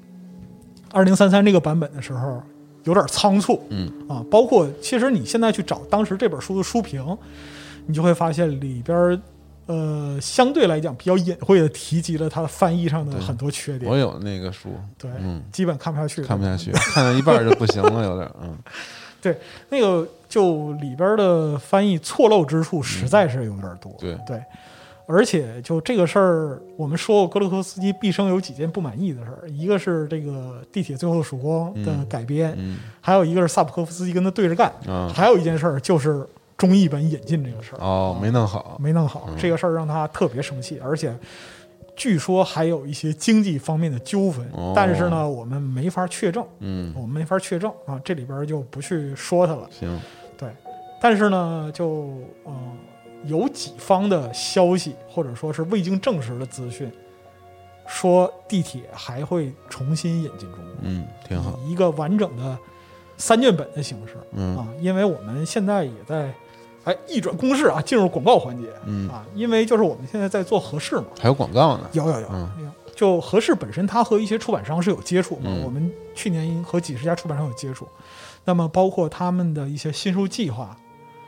二零三三这个版本的时候，有点仓促。嗯啊，包括其实你现在去找当时这本书的书评，你就会发现里边儿呃相对来讲比较隐晦的提及了它翻译上的很多缺点我。有那个书，对，嗯，基本看不下去，看不下去，(laughs) 看到一半就不行了，有点嗯，对，那个就里边的翻译错漏之处实在是有点多。对对，而且就这个事儿，我们说过格鲁克斯基毕生有几件不满意的事儿，一个是这个《地铁最后的曙光》的嗯改编，嗯还有一个是萨普科夫斯基跟他对着干，啊，还有一件事儿就是中译本引进这个事儿。哦，没弄好，没弄好，嗯。这个事儿让他特别生气，而且据说还有一些经济方面的纠纷，哦。但是呢，我们没法确证，嗯，我们没法确证啊，这里边就不去说它了。行，对但是呢，就呃有几方的消息或者说是未经证实的资讯，说地铁还会重新引进中国，嗯，挺好，一个完整的三卷本的形式嗯。啊，因为我们现在也在。哎，一转公式啊，进入广告环节。嗯，啊，因为就是我们现在在做合适嘛，还有广告呢，有有有就合适本身它和一些出版商是有接触嘛，嗯。我们去年和几十家出版商有接触，那么包括他们的一些新书计划，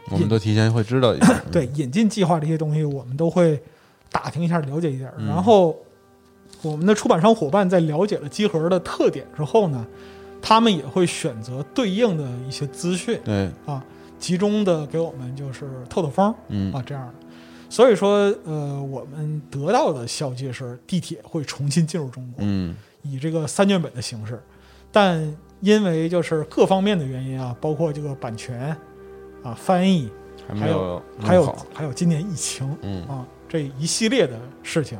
我们都提前会知道一下，(clears throat) 对引进计划这些东西，我们都会打听一下，了解一下。嗯。然后我们的出版商伙伴在了解了集合的特点之后呢，他们也会选择对应的一些资讯对，啊，集中的给我们就是透透风。嗯啊，这样的。所以说，呃，我们得到的消息是，地铁会重新进入中国，嗯以这个三卷本的形式。但因为就是各方面的原因啊，包括这个版权啊、翻译，还有还有，还有今年疫情嗯啊这一系列的事情，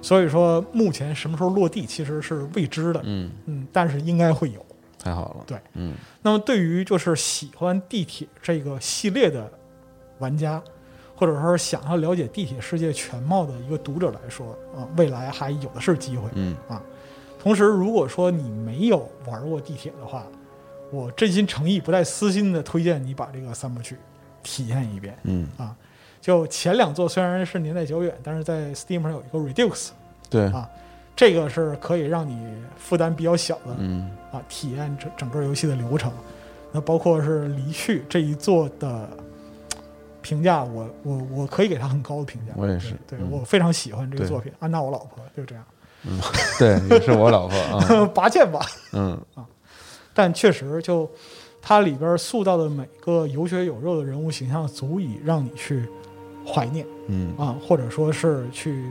所以说目前什么时候落地其实是未知的。嗯，嗯，但是应该会有。太好了，对，嗯。那么对于就是喜欢地铁这个系列的玩家，或者说想要了解地铁世界全貌的一个读者来说，啊，未来还有的是机会。嗯。啊。同时，如果说你没有玩过地铁的话，我真心诚意、不带私心的推荐你把这个三部曲体验一遍。嗯。啊，就前两座虽然是年代久远，但是在 Steam 上有一个 Redux，对，啊这个是可以让你负担比较小的嗯。啊，体验整整个游戏的流程。那包括是离去这一座的评价，我我我可以给他很高的评价。我也是。对，我非常喜欢这个作品。安娜，我老婆就这样，(laughs) 对，也是我老婆啊，(laughs) 拔剑吧。嗯。啊。但确实就它里边塑造的每个有血有肉的人物形象，足以让你去怀念。嗯。啊，或者说是去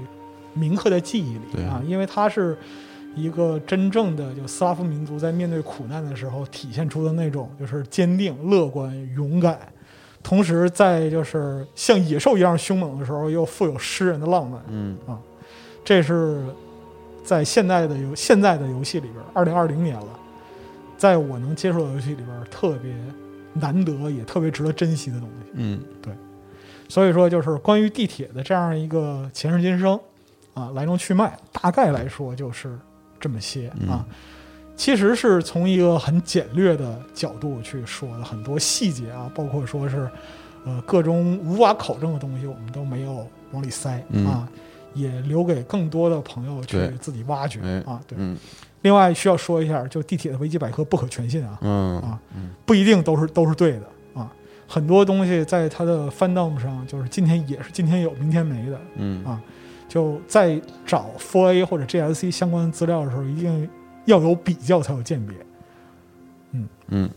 铭刻在记忆里啊，因为它是一个真正的就斯拉夫民族在面对苦难的时候体现出的那种就是坚定、乐观、勇敢，同时在就是像野兽一样凶猛的时候，又富有诗人的浪漫。嗯这是在现在的游现在的游戏里边，二零二零年了，在我能接触的游戏里边特别难得也特别值得珍惜的东西。嗯对所以说，就是关于地铁的这样一个前世今生啊，来龙去脉，大概来说就是这么些啊。其实是从一个很简略的角度去说的，很多细节啊，包括说是呃各种无法考证的东西，我们都没有往里塞嗯啊，也留给更多的朋友去自己挖掘哎啊。对，嗯另外需要说一下，就地铁的维基百科不可全信啊，嗯啊不一定都是都是对的啊。很多东西在它的 fandom 上，就是今天也是今天有，明天没的。嗯啊就在找 For A 或者 GSC 相关的资料的时候，一定要有比较才有鉴别。嗯。嗯。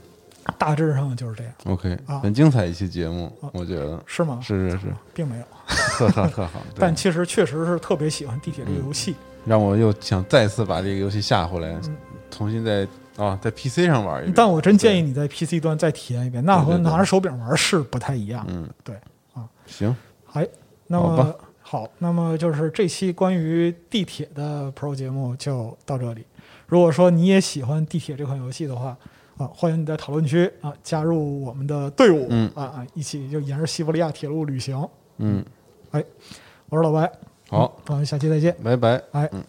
大致上就是这样，，OK，啊。很精彩一期节目啊，我觉得。是吗？是是是，并没有，特特特好，(laughs) 但其实确实是特别喜欢地铁这个游戏。让我又想再次把这个游戏下回来嗯，重新再啊在 PC 上玩一遍。但我真建议你在 PC 端再体验一遍，那和拿着手柄玩是不太一样。嗯，对啊，行，哎，那好么好，那么就是这期关于地铁的 Pro 节目就到这里。如果说你也喜欢地铁这款游戏的话，啊，欢迎你在讨论区啊加入我们的队伍，嗯啊啊，一起就沿着西伯利亚铁路旅行。嗯，哎我是老白，好，我们下期再见。拜拜。哎嗯